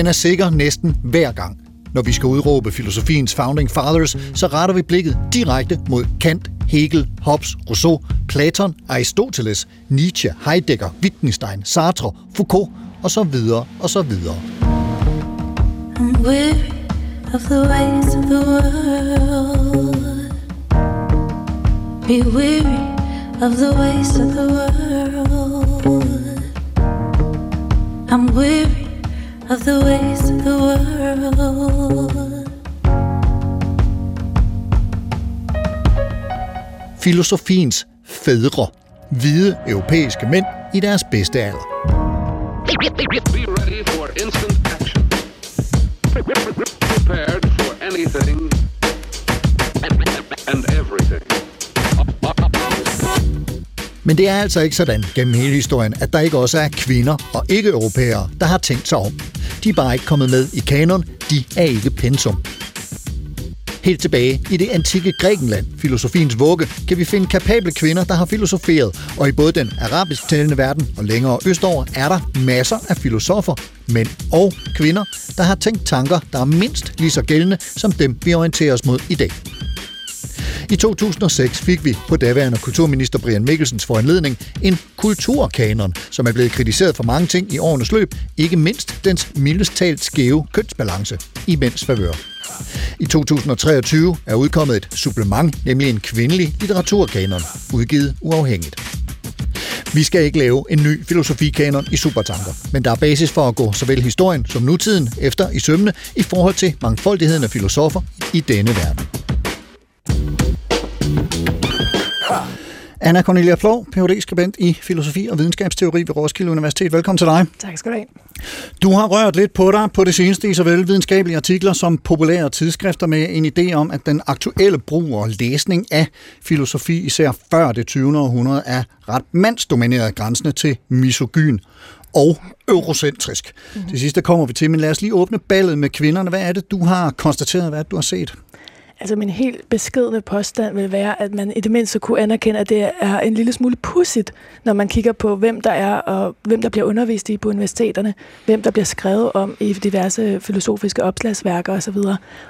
Den er sikker næsten hver gang. Når vi skal udråbe filosofiens founding fathers, så retter vi blikket direkte mod Kant, Hegel, Hobbes, Rousseau, Platon, Aristoteles, Nietzsche, Heidegger, Wittgenstein, Sartre, Foucault og så videre og så videre. I'm weary of the ways of the world. Be weary of the ways of the world. I'm weary of the ways of the world. Filosofiens fædre. Hvide europæiske mænd i deres bedste alder. Be ready for instant action. Prepared for anything Men det er altså ikke sådan gennem hele historien, at der ikke også er kvinder og ikke-europæere, der har tænkt sig om. De er bare ikke kommet med i kanon, de er ikke pensum. Helt tilbage i det antikke Grækenland, filosofiens vugge, kan vi finde kapable kvinder, der har filosoferet, og i både den arabisk talende verden og længere østover er der masser af filosofer, mænd og kvinder, der har tænkt tanker, der er mindst lige så gældende som dem, vi orienterer os mod i dag. I 2006 fik vi på daværende kulturminister Brian Mikkelsens foranledning en kulturkanon, som er blevet kritiseret for mange ting i årenes løb, ikke mindst dens mildest talt skæve kønsbalance i mænds favør. I 2023 er udkommet et supplement, nemlig en kvindelig litteraturkanon, udgivet uafhængigt. Vi skal ikke lave en ny filosofikanon i supertanker, men der er basis for at gå såvel historien som nutiden efter i sømne i forhold til mangfoldigheden af filosofer i denne verden. Anna Cornelia Flov, Ph.D. skribent i filosofi og videnskabsteori ved Roskilde Universitet. Velkommen til dig. Tak skal du have. Du har rørt lidt på dig på det seneste i såvel videnskabelige artikler som populære tidsskrifter med en idé om, at den aktuelle brug og læsning af filosofi, især før det 20. århundrede, er ret mandsdomineret grænsende til misogyn og eurocentrisk. Mm-hmm. Det sidste kommer vi til, men lad os lige åbne ballet med kvinderne. Hvad er det, du har konstateret, hvad er det, du har set? Altså min helt beskedne påstand vil være, at man i det mindste kunne anerkende, at det er en lille smule pudsigt, når man kigger på, hvem der er, og hvem der bliver undervist i på universiteterne, hvem der bliver skrevet om i diverse filosofiske opslagsværker osv.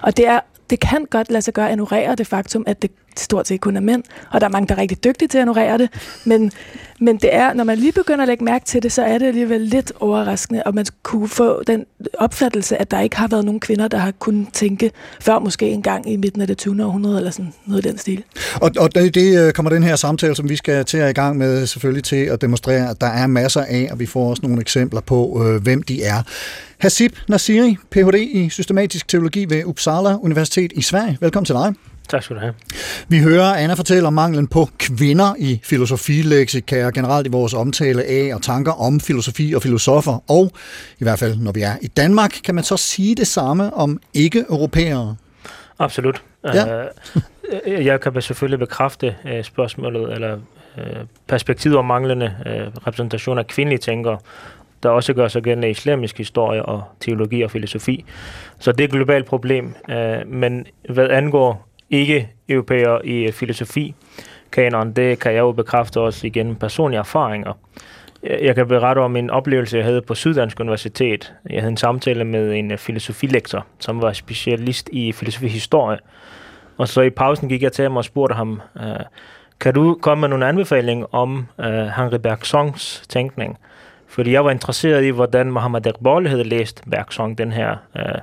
Og det er det kan godt lade sig gøre at ignorere det faktum, at det stort set kun er mænd, og der er mange, der er rigtig dygtige til at ignorere det, men, men det er, når man lige begynder at lægge mærke til det, så er det alligevel lidt overraskende, og man kunne få den opfattelse, at der ikke har været nogen kvinder, der har kunnet tænke før måske en gang i midten af det 20. århundrede, eller sådan noget i den stil. Og, og det, det øh, kommer den her samtale, som vi skal til at i gang med, selvfølgelig til at demonstrere, at der er masser af, og vi får også nogle eksempler på, øh, hvem de er. Hasib Nasiri, Ph.D. i systematisk teologi ved Uppsala Universitet i Sverige. Velkommen til dig. Tak skal du have. Vi hører Anna fortælle om manglen på kvinder i filosofileksika og generelt i vores omtale af og tanker om filosofi og filosofer. Og i hvert fald, når vi er i Danmark, kan man så sige det samme om ikke-europæere? Absolut. Ja. Uh, jeg kan selvfølgelig bekræfte uh, spørgsmålet, eller perspektivet om manglende repræsentation af kvindelige tænkere der også gør sig gældende islamisk historie og teologi og filosofi. Så det er et globalt problem. Men hvad angår ikke-europæer i øh, filosofi, kanon, det kan jeg jo bekræfte også igennem personlige erfaringer. Jeg kan berette om en oplevelse, jeg havde på Syddansk Universitet. Jeg havde en samtale med en øh, filosofilektor, som var specialist i filosofihistorie. Og så i pausen gik jeg til ham og spurgte ham, øh, kan du komme med nogle anbefalinger om Henri Bergsons tænkning? Fordi jeg var interesseret i, hvordan Mohammed Iqbal havde læst Bergson, den her øh,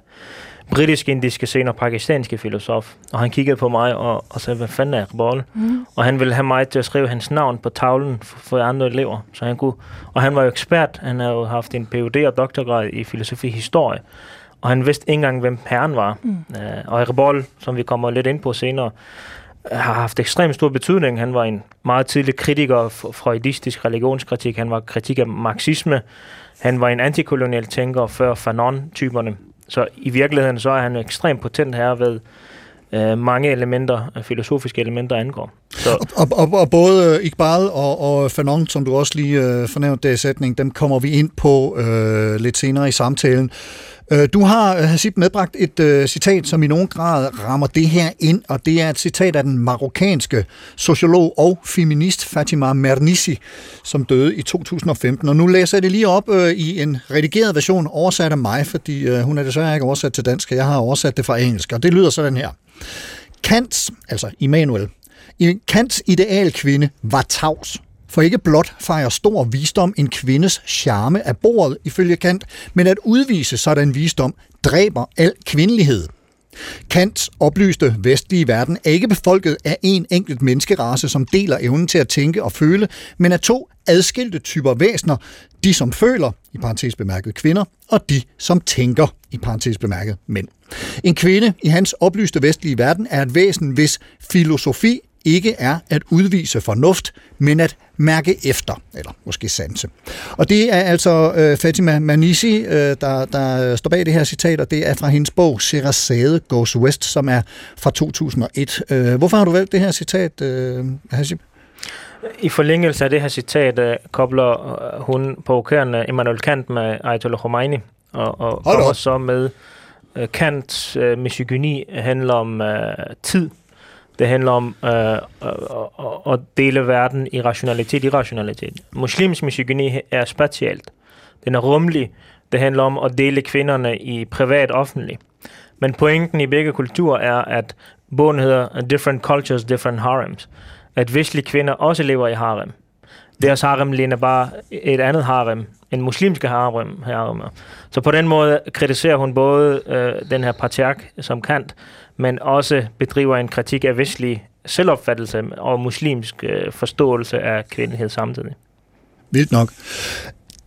britisk-indiske, senere pakistanske filosof. Og han kiggede på mig og, og sagde, hvad fanden er Iqbal? Mm. Og han ville have mig til at skrive hans navn på tavlen for, for andre elever. Så han kunne, og han var jo ekspert. Han havde jo haft en Ph.D. og doktorgrad i filosofi-historie. Og han vidste ikke engang, hvem herren var. Mm. Uh, og Iqbal, som vi kommer lidt ind på senere, har haft ekstremt stor betydning. Han var en meget tidlig kritiker af freudistisk religionskritik. Han var kritik af marxisme. Han var en antikolonial tænker før Fanon-typerne. Så i virkeligheden så er han ekstremt potent her ved øh, mange elementer, øh, filosofiske elementer angår. Så. Og, og, og både øh, Iqbal og, og Fanon, som du også lige øh, fornævnte i sætning, dem kommer vi ind på øh, lidt senere i samtalen. Øh, du har, øh, Hasib, medbragt et øh, citat, som i nogen grad rammer det her ind, og det er et citat af den marokkanske sociolog og feminist Fatima Mernissi, som døde i 2015. Og nu læser jeg det lige op øh, i en redigeret version, oversat af mig, fordi øh, hun er desværre ikke oversat til dansk, jeg har oversat det fra engelsk, og det lyder sådan her. Kants, altså Immanuel, Kants idealkvinde var tavs, for ikke blot fejrer stor visdom en kvindes charme af bordet, ifølge Kant, men at udvise sådan visdom dræber al kvindelighed. Kants oplyste vestlige verden er ikke befolket af en enkelt menneskerace, som deler evnen til at tænke og føle, men af to adskilte typer væsener, de som føler, i parentes bemærket kvinder, og de som tænker, i parentes bemærket mænd. En kvinde i hans oplyste vestlige verden er et væsen, hvis filosofi ikke er at udvise fornuft, men at mærke efter, eller måske sanse. Og det er altså øh, Fatima Manisi, øh, der, der står bag det her citat, og det er fra hendes bog Sherazade Goes West, som er fra 2001. Øh, hvorfor har du valgt det her citat, øh, Hashib? I forlængelse af det her citat øh, kobler øh, hun provokerende Immanuel Kant med Ayatollah Khomeini, og, og kommer så med øh, Kants øh, misogyni handler om øh, tid, det handler om øh, at, at dele verden i rationalitet i rationalitet. Muslims misogyni er specielt. Den er rummelig. Det handler om at dele kvinderne i privat og offentlig. Men pointen i begge kulturer er, at bogen hedder Different Cultures, Different Harems. At vestlige kvinder også lever i harem. Deres harem ligner bare et andet harem, en muslimske harem. harem. Så på den måde kritiserer hun både øh, den her patriark som Kant, men også bedriver en kritik af vestlig selvopfattelse og muslimsk øh, forståelse af kvindelighed samtidig. Vildt nok.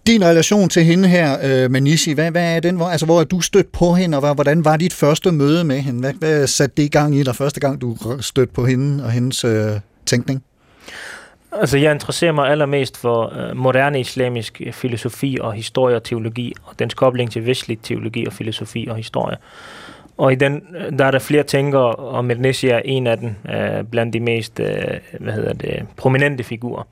Din relation til hende her, øh, Manishi, hvad, hvad er den? Hvor, altså, hvor er du stødt på hende, og hvordan var dit første møde med hende? Hvad, hvad satte det i gang i dig første gang, du stødte på hende og hendes øh, tænkning? Altså, jeg interesserer mig allermest for øh, moderne islamisk øh, filosofi og historie og teologi, og dens kobling til vestlig teologi og filosofi og historie. Og i den, øh, der er der flere tænkere, og Mednesi er en af dem, øh, blandt de mest øh, hvad hedder det, prominente figurer.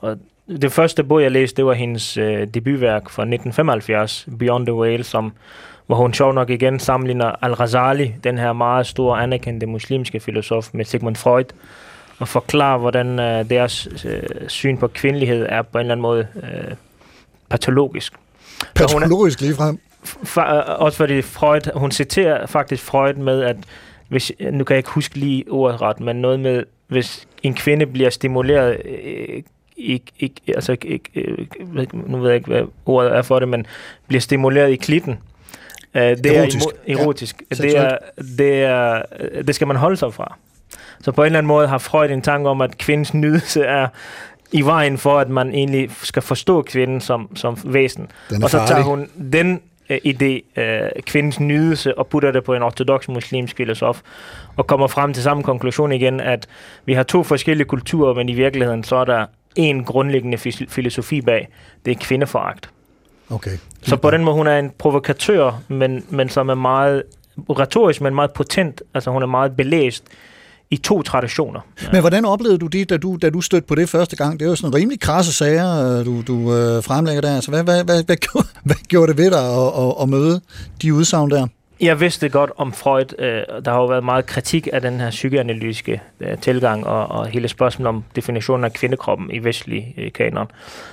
Og det første bog, jeg læste, det var hendes øh, debutværk fra 1975, Beyond the Whale, som, hvor hun sjov nok igen sammenligner Al-Ghazali, den her meget store anerkendte muslimske filosof, med Sigmund Freud, og forklarer, hvordan øh, deres øh, syn på kvindelighed er på en eller anden måde øh, patologisk. Patologisk ligefrem? for, også fordi Freud, hun citerer faktisk Freud med, at hvis, nu kan jeg ikke huske lige ordet ret, men noget med, hvis en kvinde bliver stimuleret, øh, ikke, ikke, altså, ikke, øh, nu ved jeg ikke, hvad ordet er for det, men bliver stimuleret i klitten, øh, det erotisk. er erotisk. Ja. Det, er, det, er, det skal man holde sig fra. Så på en eller anden måde har Freud en tanke om, at kvindens nydelse er i vejen for, at man egentlig skal forstå kvinden som, som væsen. Og så tager hun den øh, idé, øh, kvindens nydelse, og putter det på en ortodox muslimsk filosof, og kommer frem til samme konklusion igen, at vi har to forskellige kulturer, men i virkeligheden så er der en grundlæggende filosofi bag. Det er kvindeforagt. Okay. Så på den måde, hun er en provokatør, men, men som er meget retorisk, men meget potent. Altså hun er meget belæst i to traditioner. Men hvordan oplevede du det, da du, da du stødte på det første gang? Det er jo sådan rimelig krasse sager, øh, du, du øh, fremlægger der. Altså, hvad, hvad, hvad, hvad, gjorde, hvad gjorde det ved dig at, at, at møde de udsagn der? Jeg vidste godt om Freud. Øh, der har jo været meget kritik af den her psykoanalytiske øh, tilgang og, og hele spørgsmålet om definitionen af kvindekroppen i vestlig øh, kanon.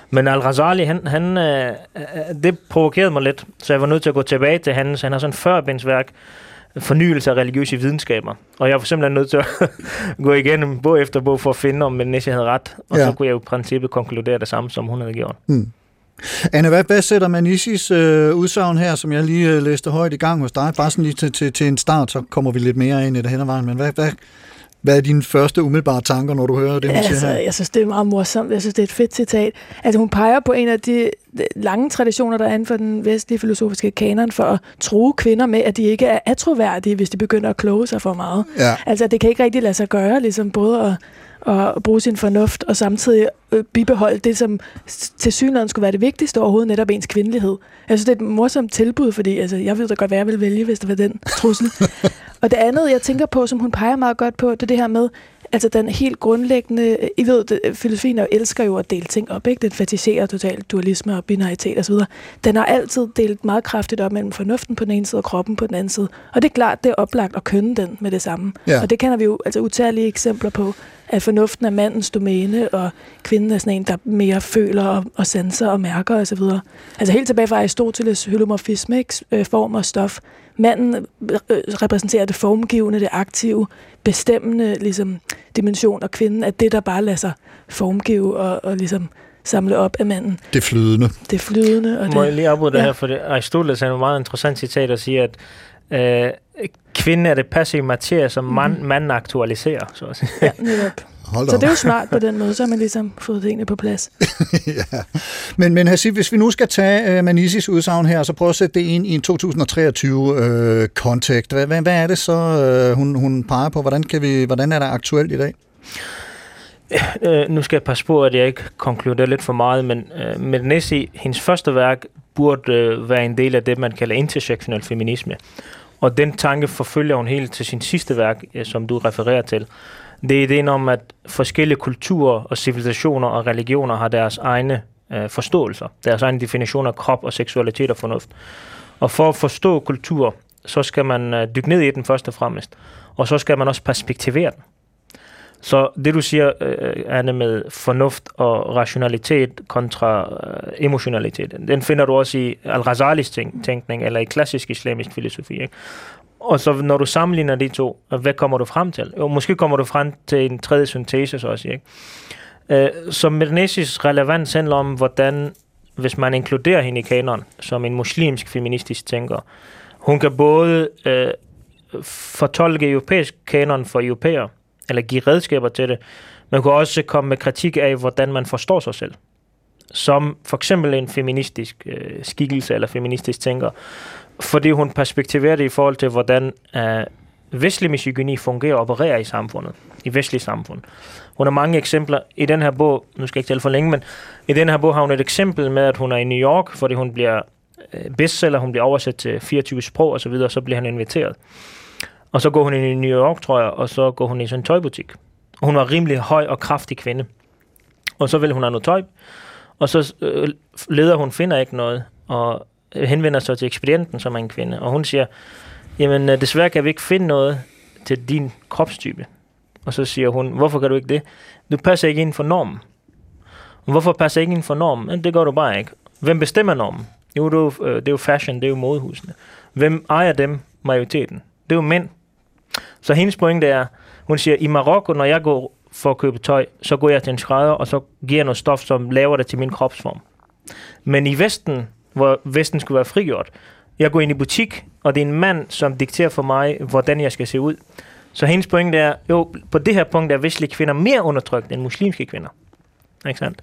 Men Al-Ghazali, han, han, øh, øh det provokerede mig lidt, så jeg var nødt til at gå tilbage til hans. Han har sådan en førbindsværk, fornyelse af religiøse videnskaber. Og jeg var simpelthen nødt til at gå igennem bog efter bog for at finde, om Nessie havde ret. Og ja. så kunne jeg jo i princippet konkludere det samme, som hun havde gjort. Hmm. Anne, hvad, hvad sætter Manisis øh, udsagn her, som jeg lige øh, læste højt i gang hos dig? Bare sådan lige til, til, til en start, så kommer vi lidt mere ind i det hen ad vejen. Men hvad, hvad, Hvad er dine første umiddelbare tanker, når du hører det, hun Altså, siger her? jeg synes, det er meget morsomt. Jeg synes, det er et fedt citat. Altså, hun peger på en af de lange traditioner, der er inden for den vestlige filosofiske kanon, for at true kvinder med, at de ikke er atroværdige, hvis de begynder at kloge sig for meget. Ja. Altså, det kan ikke rigtig lade sig gøre, ligesom både at, at bruge sin fornuft, og samtidig øh, bibeholde det, som til synligheden skulle være det vigtigste overhovedet, netop ens kvindelighed. Jeg synes, det er et morsomt tilbud, fordi altså, jeg ved da godt, hvad jeg vil vælge, hvis det var den trussel. og det andet, jeg tænker på, som hun peger meget godt på, det er det her med, altså den helt grundlæggende, I ved, det, filosofien jo elsker jo at dele ting op, ikke? Den fetisherer totalt dualisme og binaritet osv. Den har altid delt meget kraftigt op mellem fornuften på den ene side og kroppen på den anden side. Og det er klart, det er oplagt at kønne den med det samme. Ja. Og det kender vi jo altså utallige eksempler på, at fornuften er mandens domæne, og kvinden er sådan en, der mere føler og, og sanser og mærker osv. Altså helt tilbage fra Aristoteles hylomorfisme, ikke? Øh, form og stof. Manden øh, repræsenterer det formgivende, det aktive, bestemmende ligesom, dimension, og kvinden er det, der bare lader sig formgive og, og ligesom samle op af manden. Det flydende. Det flydende og Må jeg det... lige afbryde det Ja. her, for det, Aristoteles er en meget interessant citat at sige, at øh, kvinden er det passive materie, som man, manden aktualiserer. Så at sige. Ja, netop. Hold da Så op. det er jo smart på den måde, så har man ligesom fået tingene på plads. ja. Men, men Hasib, hvis vi nu skal tage uh, Manisis udsagn her, så prøv at sætte det ind i en 2023-kontekst. hvad, hvad, hvad er det så, uh, hun, hun peger på? Hvordan, kan vi, hvordan er det aktuelt i dag? øh, nu skal jeg passe på, at jeg ikke konkluderer lidt for meget, men øh, Mednesi, hendes første værk, burde øh, være en del af det, man kalder intersektionel feminisme. Og den tanke forfølger hun helt til sin sidste værk, øh, som du refererer til. Det er ideen om, at forskellige kulturer og civilisationer og religioner har deres egne øh, forståelser, deres egne definitioner af krop og seksualitet og fornuft. Og for at forstå kultur, så skal man øh, dykke ned i den først og fremmest. Og så skal man også perspektivere den. Så det du siger, øh, øh, Anne, med fornuft og rationalitet kontra øh, emotionalitet, den finder du også i Al-Ghazalis tænk- tænkning, eller i klassisk islamisk filosofi. Ikke? Og så når du sammenligner de to, øh, hvad kommer du frem til? Jo, måske kommer du frem til en tredje syntese så også. Ikke? Øh, så Mednesis relevans handler om, hvordan, hvis man inkluderer hende i kanon, som en muslimsk feministisk tænker, hun kan både øh, fortolke europæisk kanon for europæer, eller give redskaber til det, man kan også komme med kritik af, hvordan man forstår sig selv. Som for eksempel en feministisk øh, skikkelse eller feministisk tænker. Fordi hun perspektiverer det i forhold til, hvordan øh, vestlig misogyni fungerer og opererer i samfundet. I vestlig samfund. Hun har mange eksempler i den her bog, nu skal jeg ikke tale for længe, men i den her bog har hun et eksempel med, at hun er i New York, fordi hun bliver øh, bestseller, hun bliver oversat til 24 sprog og så videre, og så bliver han inviteret. Og så går hun ind i New York, tror jeg, og så går hun i sådan en tøjbutik. Og hun var rimelig høj og kraftig kvinde. Og så vil hun have noget tøj, og så øh, leder hun finder ikke noget, og øh, henvender sig til ekspedienten, som er en kvinde. Og hun siger, jamen øh, desværre kan vi ikke finde noget til din kropstype. Og så siger hun, hvorfor kan du ikke det? Du passer ikke ind for normen. Hvorfor passer ikke ind for normen? Det gør du bare ikke. Hvem bestemmer normen? Jo, det er jo, øh, det er jo fashion, det er jo modehusene. Hvem ejer dem? Majoriteten. Det er jo mænd. Så hendes pointe er, hun siger, i Marokko, når jeg går for at købe tøj, så går jeg til en skrædder, og så giver jeg noget stof, som laver det til min kropsform. Men i Vesten, hvor Vesten skulle være frigjort, jeg går ind i butik, og det er en mand, som dikterer for mig, hvordan jeg skal se ud. Så hendes pointe er, jo, på det her punkt er vestlige kvinder mere undertrykt end muslimske kvinder. Ikke sandt?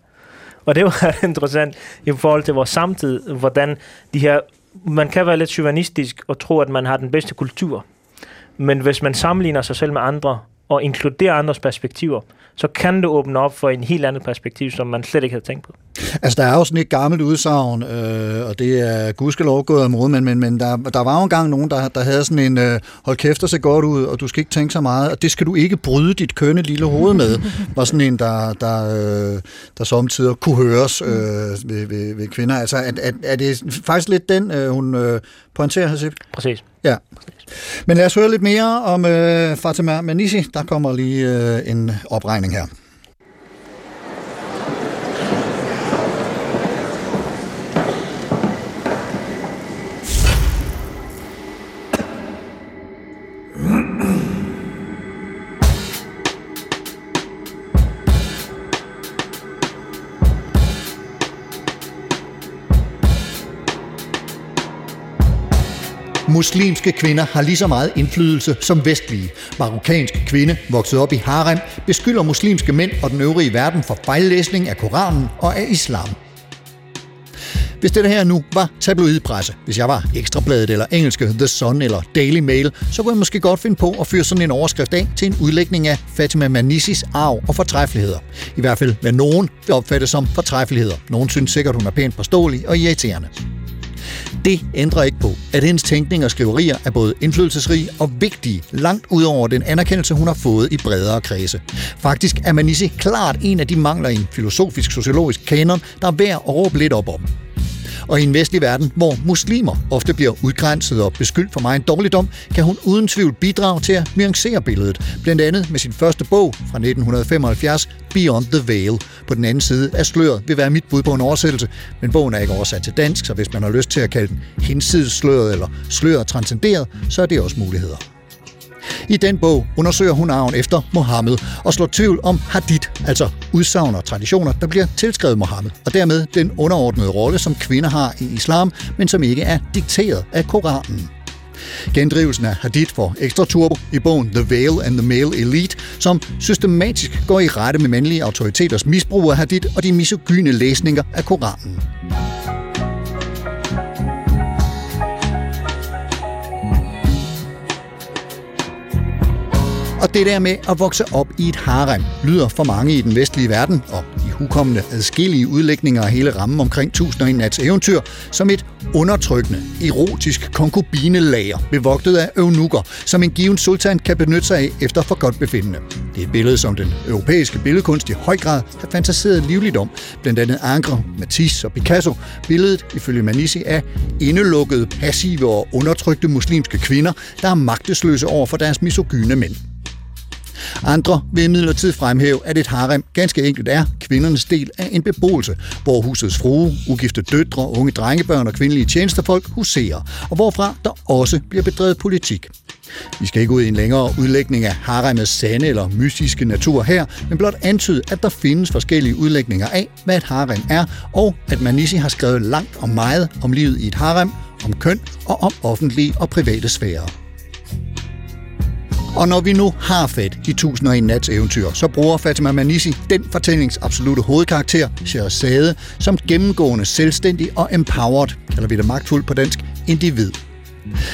Og det var interessant i forhold til vores samtid, hvordan de her, man kan være lidt chauvinistisk og tro, at man har den bedste kultur. Men hvis man sammenligner sig selv med andre, og inkluderer andres perspektiver, så kan det åbne op for en helt andet perspektiv, som man slet ikke havde tænkt på. Altså, der er jo sådan et gammelt udsagn, øh, og det er gudskelov gået om men, men, men der, der var jo engang nogen, der, der havde sådan en, øh, hold kæft og se godt ud, og du skal ikke tænke så meget, og det skal du ikke bryde dit kønne lille hoved med, var sådan en, der, der, øh, der samtidig kunne høres øh, ved, ved, ved kvinder. Altså, er, er, er det faktisk lidt den, øh, hun øh, pointerer, Hasib? Præcis. Ja. Men lad os høre lidt mere om øh, Fatima Manisi. Der kommer lige øh, en opregning her. Muslimske kvinder har lige så meget indflydelse som vestlige. Marokkanske kvinde, vokset op i harem, beskylder muslimske mænd og den øvrige verden for fejllæsning af Koranen og af islam. Hvis det her nu var tabloidpresse, hvis jeg var Ekstrabladet eller engelske The Sun eller Daily Mail, så kunne jeg måske godt finde på at fyre sådan en overskrift af til en udlægning af Fatima Manissis arv og fortræffeligheder. I hvert fald hvad nogen vil opfatte som fortræffeligheder. Nogen synes sikkert, hun er pænt forståelig og irriterende. Det ændrer ikke på, at hendes tænkning og skriverier er både indflydelsesrige og vigtige, langt ud over den anerkendelse, hun har fået i bredere kredse. Faktisk er Manisse klart en af de mangler i en filosofisk-sociologisk kanon, der er værd at råbe lidt op om. Og i en vestlig verden, hvor muslimer ofte bliver udgrænset og beskyldt for meget en dårligdom, kan hun uden tvivl bidrage til at nuancere billedet, blandt andet med sin første bog fra 1975, Beyond the Veil. På den anden side af sløret vil være mit bud på en oversættelse, men bogen er ikke oversat til dansk, så hvis man har lyst til at kalde den hinsides sløret eller sløret transcenderet, så er det også muligheder. I den bog undersøger hun arven efter Mohammed og slår tvivl om hadith, altså udsagn og traditioner, der bliver tilskrevet Mohammed, og dermed den underordnede rolle, som kvinder har i islam, men som ikke er dikteret af Koranen. Gendrivelsen af hadith for ekstra turbo i bogen The Veil and the Male Elite, som systematisk går i rette med mandlige autoriteters misbrug af hadith og de misogyne læsninger af Koranen. Og det der med at vokse op i et harem lyder for mange i den vestlige verden, og de hukommende adskillige udlægninger af hele rammen omkring 1001 nats eventyr, som et undertrykkende, erotisk konkubinelager, bevogtet af eunukker, som en given sultan kan benytte sig af efter for godt befindende. Det er et billede, som den europæiske billedkunst i høj grad har fantaseret livligt om, blandt andet Angre, Matisse og Picasso. Billedet, ifølge Manissi, af indelukkede, passive og undertrykte muslimske kvinder, der er magtesløse over for deres misogyne mænd. Andre vil imidlertid fremhæve, at et harem ganske enkelt er kvindernes del af en beboelse, hvor husets frue, ugifte døtre, unge drengebørn og kvindelige tjenestefolk huserer, og hvorfra der også bliver bedrevet politik. Vi skal ikke ud i en længere udlægning af haremets sande eller mystiske natur her, men blot antyde, at der findes forskellige udlægninger af, hvad et harem er, og at Manisi har skrevet langt og meget om livet i et harem, om køn og om offentlige og private sfærer. Og når vi nu har fat i 1001 nats eventyr, så bruger Fatima Manisi den fortællings absolute hovedkarakter, Sherazade, som gennemgående selvstændig og empowered, kalder vi det magtfuldt på dansk, individ.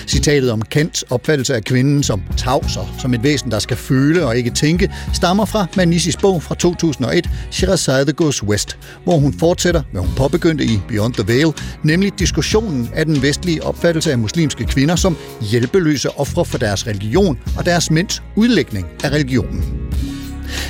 Citatet om Kents opfattelse af kvinden som tavser, som et væsen, der skal føle og ikke tænke, stammer fra Manisis bog fra 2001, Shirazade Goes West, hvor hun fortsætter, hvad hun påbegyndte i Beyond the Veil, nemlig diskussionen af den vestlige opfattelse af muslimske kvinder som hjælpeløse ofre for deres religion og deres mænds udlægning af religionen.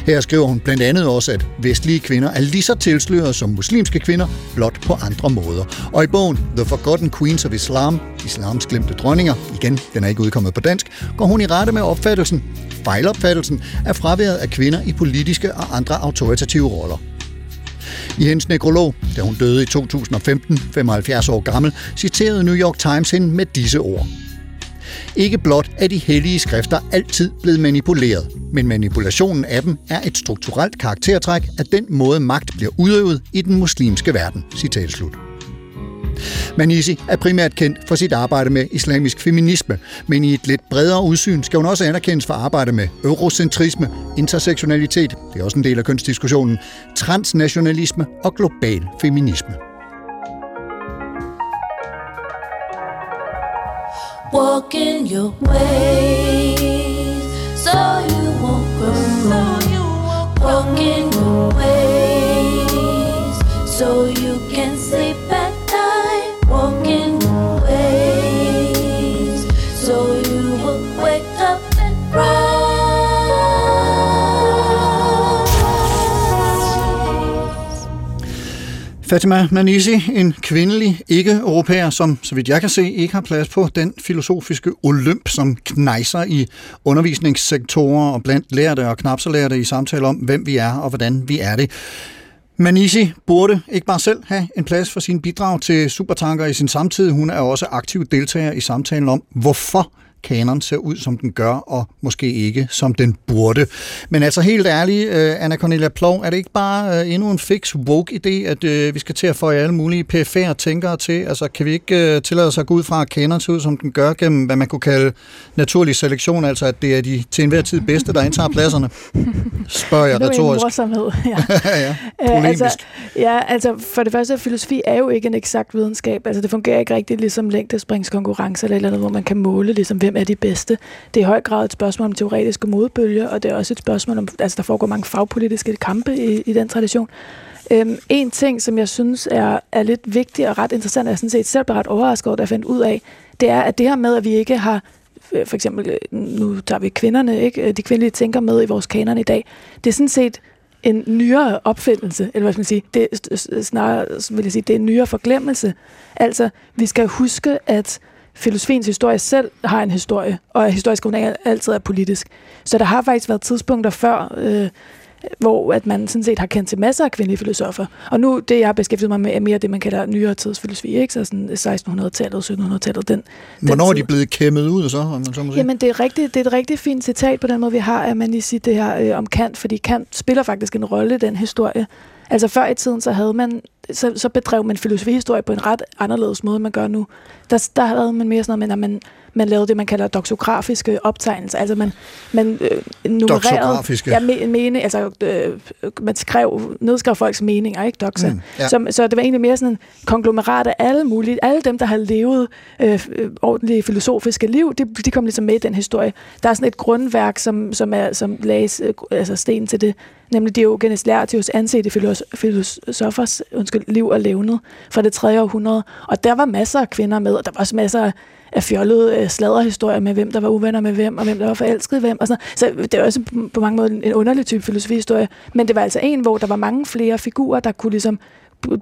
Her skriver hun blandt andet også, at vestlige kvinder er lige så tilsløret som muslimske kvinder, blot på andre måder. Og i bogen The Forgotten Queens of Islam, Islams glemte dronninger, igen, den er ikke udkommet på dansk, går hun i rette med opfattelsen, fejlopfattelsen af fraværet af kvinder i politiske og andre autoritative roller. I hendes nekrolog, da hun døde i 2015, 75 år gammel, citerede New York Times hende med disse ord. Ikke blot er de hellige skrifter altid blevet manipuleret, men manipulationen af dem er et strukturelt karaktertræk af den måde magt bliver udøvet i den muslimske verden. Citat slut. Manisi er primært kendt for sit arbejde med islamisk feminisme, men i et lidt bredere udsyn skal hun også anerkendes for arbejde med eurocentrisme, intersektionalitet, det er også en del af kønsdiskussionen, transnationalisme og global feminisme. Walk in your ways so you won't grow. Walk in your ways so you can sleep Fatima Manisi, en kvindelig ikke-europæer, som, så vidt jeg kan se, ikke har plads på den filosofiske olymp, som knejser i undervisningssektorer og blandt lærte og knap så lærte i samtaler om, hvem vi er og hvordan vi er det. Manisi burde ikke bare selv have en plads for sin bidrag til supertanker i sin samtid. Hun er også aktiv deltager i samtalen om, hvorfor kanon ser ud, som den gør, og måske ikke, som den burde. Men altså helt ærligt, øh, Anna Cornelia Plov, er det ikke bare øh, endnu en fix woke idé, at øh, vi skal til at få alle mulige PFR tænkere til? Altså kan vi ikke øh, tillade os at gå ud fra, at kanon ser ud, som den gør, gennem hvad man kunne kalde naturlig selektion, altså at det er de til enhver tid bedste, der indtager pladserne? Spørger jeg er retorisk. morsomhed. Ja. ja, Øh, polemisk. altså, ja, altså for det første, filosofi er jo ikke en eksakt videnskab. Altså det fungerer ikke rigtigt ligesom længdespringskonkurrence eller eller andet, hvor man kan måle, ligesom, hvem er de bedste. Det er i høj grad et spørgsmål om teoretiske modbølger, og det er også et spørgsmål om, altså der foregår mange fagpolitiske kampe i, i den tradition. Øhm, en ting, som jeg synes er, er lidt vigtig og ret interessant, og jeg sådan set selv blev ret overrasket over, da jeg fandt ud af, det er, at det her med, at vi ikke har øh, for eksempel, øh, nu tager vi kvinderne, ikke? Øh, de kvindelige tænker med i vores kanon i dag, det er sådan set en nyere opfindelse, eller hvad skal man sige, det er snarere vil jeg sige, det er en nyere forglemmelse. Altså, vi skal huske, at filosofiens historie selv har en historie, og at historisk grundlag altid er politisk. Så der har faktisk været tidspunkter før, øh, hvor at man sådan set har kendt til masser af kvindelige filosofer. Og nu, det jeg har beskæftiget mig med, er mere det, man kalder nyere tidsfilosofi, ikke? Så sådan 1600-tallet, 1700-tallet, den, Hvornår er tid. de blevet kæmmet ud, så, man så må sige? Jamen, det er, rigtig, det er et rigtig fint citat på den måde, vi har, at man lige siger det her øh, om Kant, fordi Kant spiller faktisk en rolle i den historie. Altså før i tiden, så havde man, så, så bedrev man filosofihistorie på en ret anderledes måde, end man gør nu. Der, der havde man mere sådan noget med, at man, man lavede det, man kalder doxografiske optegnelser. Altså man, man øh, nummererede... Ja, me, mene, altså øh, man skrev, nedskrev folks meninger, ikke doxa. Mm, ja. så, så det var egentlig mere sådan en konglomerat af alle mulige, alle dem, der har levet øh, øh, ordentlige filosofiske liv, de, de kom ligesom med i den historie. Der er sådan et grundværk, som, som, er, som lages øh, altså sten til det, nemlig Diogenes Laertius ansete filos- filosofers undskyld, liv og levnet fra det 3. århundrede. Og der var masser af kvinder med, og der var også masser af af fjollede øh, sladderhistorier med, hvem der var uvenner med hvem, og hvem der var forelsket i hvem. Og sådan. noget. Så det er også på- mange måder en underlig type filosofihistorie. Men det var altså en, hvor der var mange flere figurer, der kunne ligesom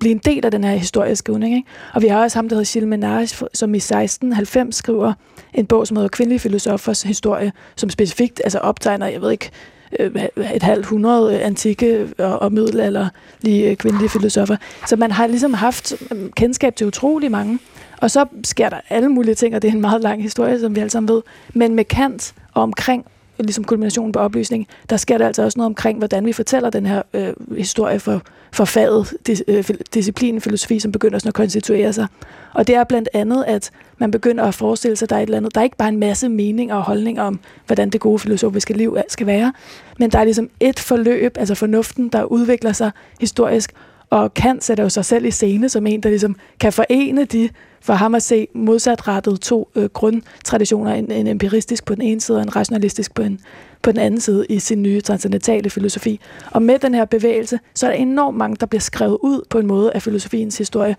blive en del af den her historieskrivning. Ikke? Og vi har også ham, der hedder Gilles Menage, som i 1690 skriver en bog, som hedder Kvindelige filosofers historie, som specifikt altså optegner, jeg ved ikke, Øh, et halvt hundrede øh, antikke og, og middelalderlige øh, kvindelige filosofer. Så man har ligesom haft kendskab til utrolig mange. Og så sker der alle mulige ting, og det er en meget lang historie, som vi alle sammen ved. Men med Kant og omkring ligesom kulminationen på oplysning, der sker der altså også noget omkring, hvordan vi fortæller den her øh, historie for, for faget, dis, øh, disciplinen filosofi, som begynder sådan at konstituere sig. Og det er blandt andet, at man begynder at forestille sig, at der er et eller andet. Der er ikke bare en masse meninger og holdninger om, hvordan det gode filosofiske liv øh, skal være, men der er ligesom et forløb, altså fornuften, der udvikler sig historisk, og Kant sætter jo sig selv i scene som en, der ligesom kan forene de, for ham at se modsatrettet to øh, grundtraditioner, en, en empiristisk på den ene side og en rationalistisk på, en, på den anden side i sin nye transcendentale filosofi. Og med den her bevægelse, så er der enormt mange, der bliver skrevet ud på en måde af filosofiens historie,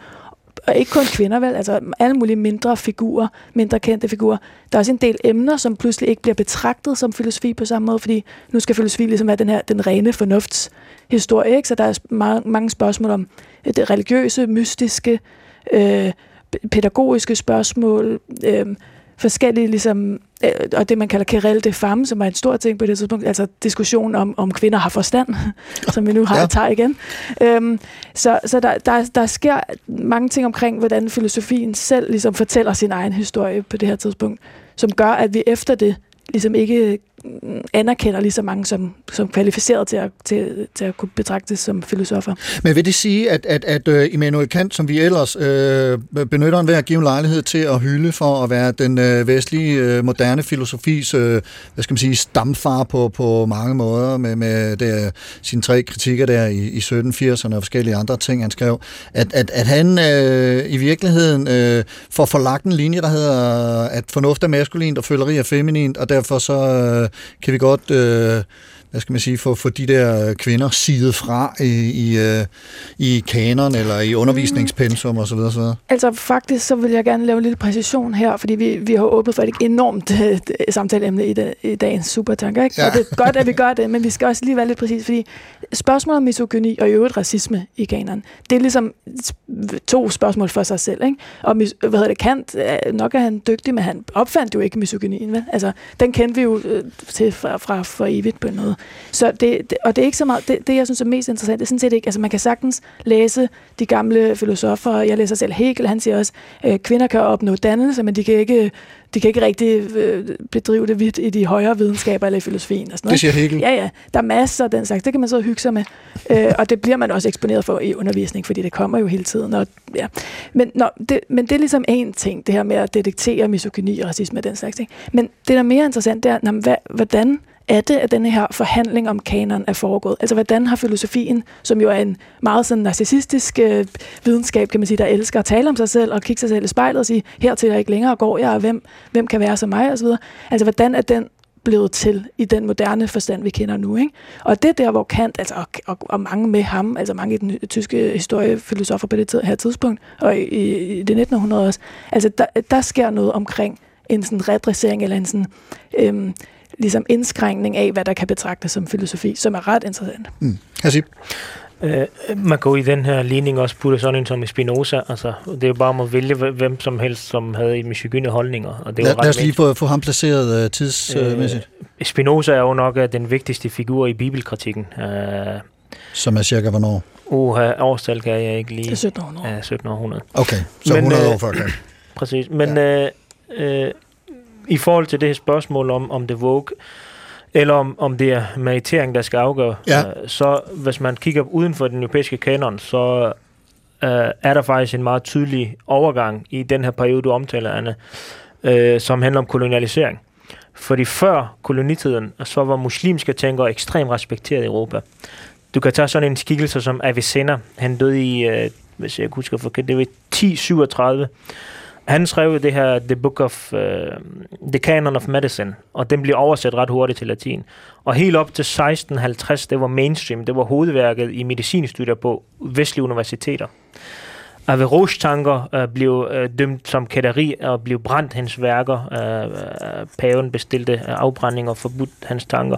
og ikke kun kvinder, vel? Altså alle mulige mindre figurer, mindre kendte figurer. Der er også en del emner, som pludselig ikke bliver betragtet som filosofi på samme måde, fordi nu skal filosofi ligesom være den her, den rene fornuftshistorie, ikke? Så der er mange, mange spørgsmål om øh, det religiøse, mystiske, øh, pædagogiske spørgsmål, øh, forskellige ligesom, øh, og det man kalder querelle de femme, som er en stor ting på det tidspunkt, altså diskussion om, om kvinder har forstand, som vi nu har Ja. tager igen. Øhm, så så der, der, der sker mange ting omkring, hvordan filosofien selv ligesom fortæller sin egen historie på det her tidspunkt, som gør, at vi efter det ligesom ikke anerkender lige så mange som, som kvalificeret til at, til, til at kunne betragtes som filosofer. Men vil det sige, at, at, at uh, Immanuel Kant, som vi ellers øh, benytter en at given lejlighed til at hylde for at være den øh, vestlige øh, moderne filosofis øh, hvad skal man sige, stamfar på, på mange måder, med, med der, sine tre kritikker der i, i 1780'erne og forskellige andre ting, han skrev, at, at, at han øh, i virkeligheden øh, får forlagt en linje, der hedder, at fornuft er maskulint og føleri er feminint, og derfor så øh, Øh, kan vi godt... Øh, hvad skal man sige, få, få de der kvinder sidet fra i, i, øh, i kanon eller i undervisningspensum osv. osv. Altså faktisk, så vil jeg gerne lave en lille præcision her, fordi vi, vi har åbnet for et enormt øh, samtaleemne i, i dagens supertanker. Ikke? Ja. Og det er godt, at vi gør det, men vi skal også lige være lidt præcis, fordi spørgsmålet om misogyni og i øvrigt racisme i kanon, det er ligesom to spørgsmål for sig selv. Ikke? Og hvad hedder det, Kant, øh, nok er han dygtig, men han opfandt jo ikke misogynien. Vel? Altså, den kendte vi jo til fra, fra for evigt på måde. Så det, det, og det er ikke så meget, det, det jeg synes er mest interessant, det er sådan set ikke, altså man kan sagtens læse de gamle filosofer, jeg læser selv Hegel, han siger også, øh, kvinder kan opnå dannelse, men de kan ikke, de kan ikke rigtig øh, bedrive det vidt i de højere videnskaber eller i filosofien og sådan noget. Det siger Hegel. Ja, ja. Der er masser af den slags. Det kan man så hygge sig med. øh, og det bliver man også eksponeret for i undervisning, fordi det kommer jo hele tiden. Og, ja. men, nå, det, men det er ligesom en ting, det her med at detektere misogyni og racisme og den slags ting. Men det, der er mere interessant, det er, nå, hvad, hvordan er det, at denne her forhandling om kanon er foregået? Altså, hvordan har filosofien, som jo er en meget sådan narcissistisk øh, videnskab, kan man sige, der elsker at tale om sig selv og kigge sig selv i spejlet og sige, hertil er ikke længere går jeg, og hvem, hvem kan være som mig, osv. Altså, hvordan er den blevet til i den moderne forstand, vi kender nu. Ikke? Og det er der, hvor Kant, altså, og, og, og mange med ham, altså mange i den tyske historiefilosofer på det tid, her tidspunkt, og i, i det 1900 også, altså der, der sker noget omkring en sådan redressering, eller en sådan, øhm, ligesom indskrænkning af, hvad der kan betragtes som filosofi, som er ret interessant. Mm. Hasib? Øh, man går i den her ligning også putte sådan en som Spinoza. Altså, det er jo bare om at vælge hvem som helst, som havde misogyne holdninger. Og det var Lad, ret lad os lige få, få ham placeret uh, tidsmæssigt, Øh, Spinoza er jo nok øh, den vigtigste figur i bibelkritikken. Uh, som er cirka hvornår? uha, årstal kan jeg ikke lige. Det er 1700. Ja, 1700. Okay, så Men, 100 øh, år før. Præcis. Men øh, øh, i forhold til det her spørgsmål om, om det Vogue, eller om, om det er meritering, der skal afgøre, Ja. øh, så hvis man kigger uden for den europæiske kanon, så øh, er der faktisk en meget tydelig overgang i den her periode, du omtaler, Anne, øh, som handler om kolonialisering. Fordi før kolonitiden, så var muslimske tænkere ekstremt respekteret i Europa. Du kan tage sådan en skikkelse som Avicenna. Han døde i, øh, hvis jeg husker forkert, det var 1037. Han skrev det her The Book of uh, The Canon of Medicine, og den blev oversat ret hurtigt til latin. Og helt op til 1650, det var mainstream, det var hovedværket i medicinstudier på vestlige universiteter. Averroes tanker uh, blev uh, dømt som kætteri og blev brændt hans værker. Uh, uh, paven bestilte uh, afbrænding og forbudt hans tanker.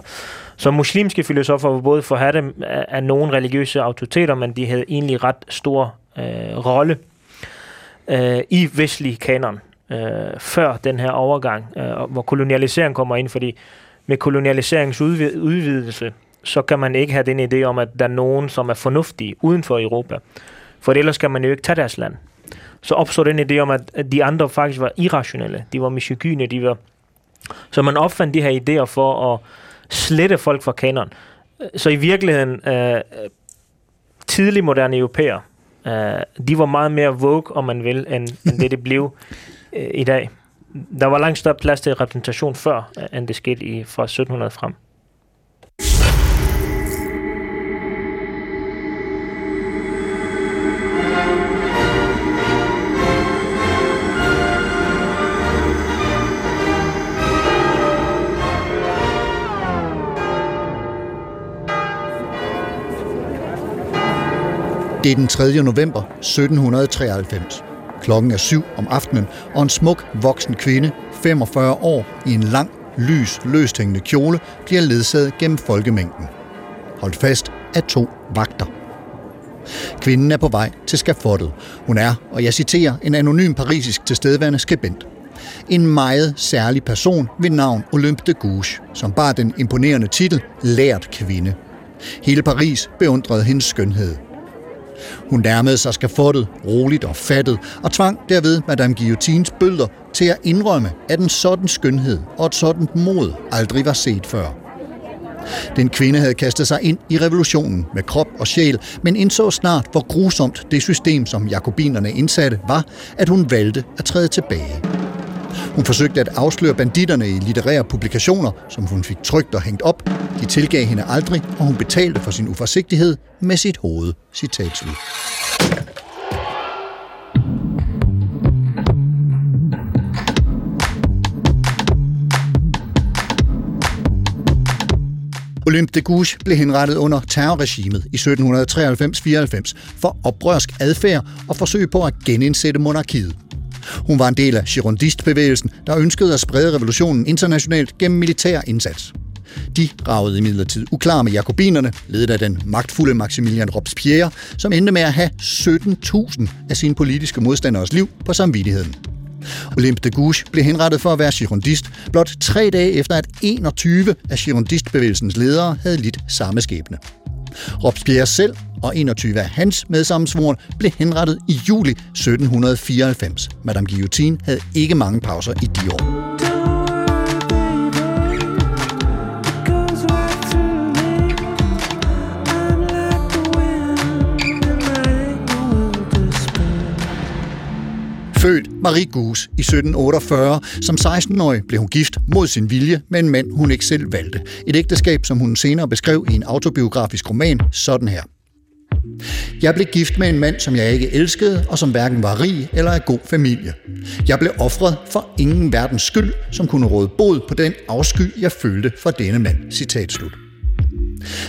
Så muslimske filosofer var både forhatte af, af nogle religiøse autoriteter, men de havde egentlig ret stor uh, rolle øh, i vestlig kanon øh, før den her overgang, øh, hvor kolonialisering kommer ind, fordi med kolonialiseringens udvid- udvidelse, så kan man ikke have den idé om, at der er nogen, som er fornuftige uden for Europa. For ellers kan man jo ikke tage deres land. Så opstår den idé om, at at de andre faktisk var irrationelle. De var misogyne, de var... Så man opfandt de her idéer for at slette folk fra kanon. Så i virkeligheden, øh, tidlig moderne europæer, Uh, de var meget mere vogue, om man vil, end, end det, det blev uh, i dag. Der var langt større plads til repræsentation før, uh, end det skete i, fra 1700 frem. Det er den 3. november 1793. Klokken er syv om aftenen, og en smuk voksen kvinde, 45 år, i en lang, lys, løsthængende kjole, bliver ledsaget gennem folkemængden. Holdt fast af to vagter. Kvinden er på vej til skafottet. Hun er, og jeg citerer, en anonym parisisk tilstedeværende skribent. En meget særlig person ved navn Olympe de Gouges, som bar den imponerende titel Lært kvinde. Hele Paris beundrede hendes skønhed. Hun nærmede sig skafottet roligt og fattet, og tvang derved Madame Guillotines bølder til at indrømme, at en sådan skønhed og et sådan mod aldrig var set før. Den kvinde havde kastet sig ind i revolutionen med krop og sjæl, men indså snart, hvor grusomt det system, som jakobinerne indsatte, var, at hun valgte at træde tilbage. Hun forsøgte at afsløre banditterne i litterære publikationer, som hun fik trygt og hængt op. De tilgav hende aldrig, og hun betalte for sin uforsigtighed med sit hoved. Citat slut. Olympe de Gouges blev henrettet under terrorregimet i 1793-94 for oprørsk adfærd og forsøg på at genindsætte monarkiet. Hun var en del af Girondistbevægelsen, der ønskede at sprede revolutionen internationalt gennem militær indsats. De ragede imidlertid uklar med jakobinerne, ledet af den magtfulde Maximilian Robespierre, som endte med at have 17.000 af sine politiske modstanderes liv på samvittigheden. Olympe de Gouges blev henrettet for at være girondist, blot tre dage efter at 21 af girondistbevægelsens ledere havde lidt samme skæbne. Robespierre selv og 21 af hans medsammensvorene blev henrettet i juli 1794. Madame Guillotine havde ikke mange pauser i de år. Født Marie Gus i 1748. Som 16-årig blev hun gift mod sin vilje med en mand, hun ikke selv valgte. Et ægteskab, som hun senere beskrev i en autobiografisk roman sådan her. Jeg blev gift med en mand, som jeg ikke elskede, og som hverken var rig eller af god familie. Jeg blev offret for ingen verdens skyld, som kunne råde bod på den afsky, jeg følte for denne mand. Citat slut.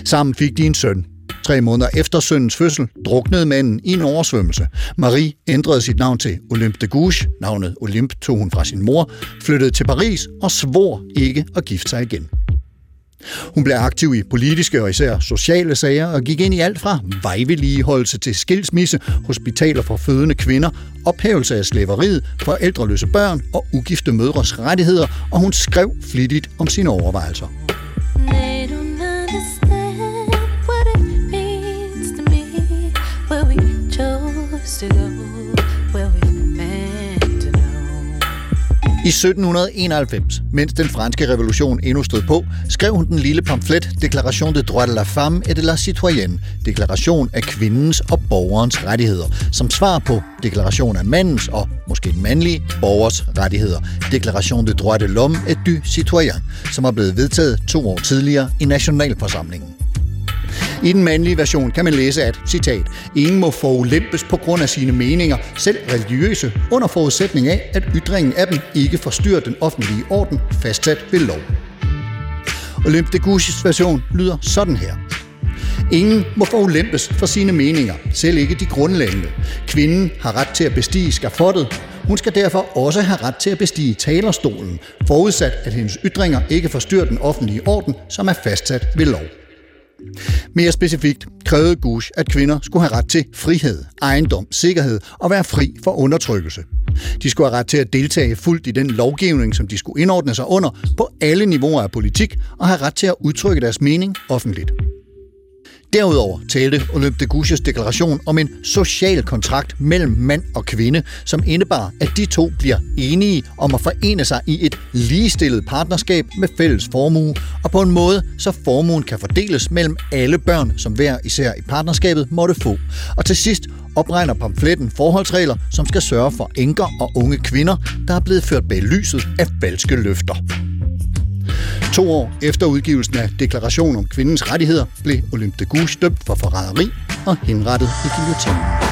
Sammen fik de en søn, Tre måneder efter sønnens fødsel druknede manden i en oversvømmelse. Marie ændrede sit navn til Olympe de Gouges. Navnet Olympe tog hun fra sin mor, flyttede til Paris og svor ikke at gifte sig igen. Hun blev aktiv i politiske og især sociale sager og gik ind i alt fra vejvedligeholdelse til skilsmisse, hospitaler for fødende kvinder, ophævelse af slaveriet, forældreløse børn og ugifte mødres rettigheder, og hun skrev flittigt om sine overvejelser. I 1791, mens den franske revolution endnu stod på, skrev hun den lille pamflet Déclaration des droits de la femme et de la citoyenne, deklaration af kvindens og borgerens rettigheder, som svar på deklaration af mandens og måske den mandlige borgers rettigheder, Déclaration des droits de l'homme et du citoyen, som er blevet vedtaget to år tidligere i Nationalforsamlingen. I den mandlige version kan man læse, at, citat, ingen må forulempes på grund af sine meninger, selv religiøse, under forudsætning af, at ytringen af dem ikke forstyrrer den offentlige orden, fastsat ved lov. Olymp de Gouges version lyder sådan her. Ingen må forulempes for sine meninger, selv ikke de grundlæggende. Kvinden har ret til at bestige skafottet. Hun skal derfor også have ret til at bestige talerstolen, forudsat at hendes ytringer ikke forstyrrer den offentlige orden, som er fastsat ved lov. Mere specifikt krævede Gush, at kvinder skulle have ret til frihed, ejendom, sikkerhed og være fri for undertrykkelse. De skulle have ret til at deltage fuldt i den lovgivning, som de skulle indordne sig under på alle niveauer af politik og have ret til at udtrykke deres mening offentligt. Derudover talte Olympe de Gouges deklaration om en social kontrakt mellem mand og kvinde, som indebar, at de to bliver enige om at forene sig i et ligestillet partnerskab med fælles formue, og på en måde, så formuen kan fordeles mellem alle børn, som hver især i partnerskabet måtte få. Og til sidst opregner pamfletten forholdsregler, som skal sørge for enker og unge kvinder, der er blevet ført bag lyset af falske løfter. To år efter udgivelsen af Deklaration om kvindens rettigheder blev Olympe de Gouges dømt for forræderi og henrettet i guillotinen.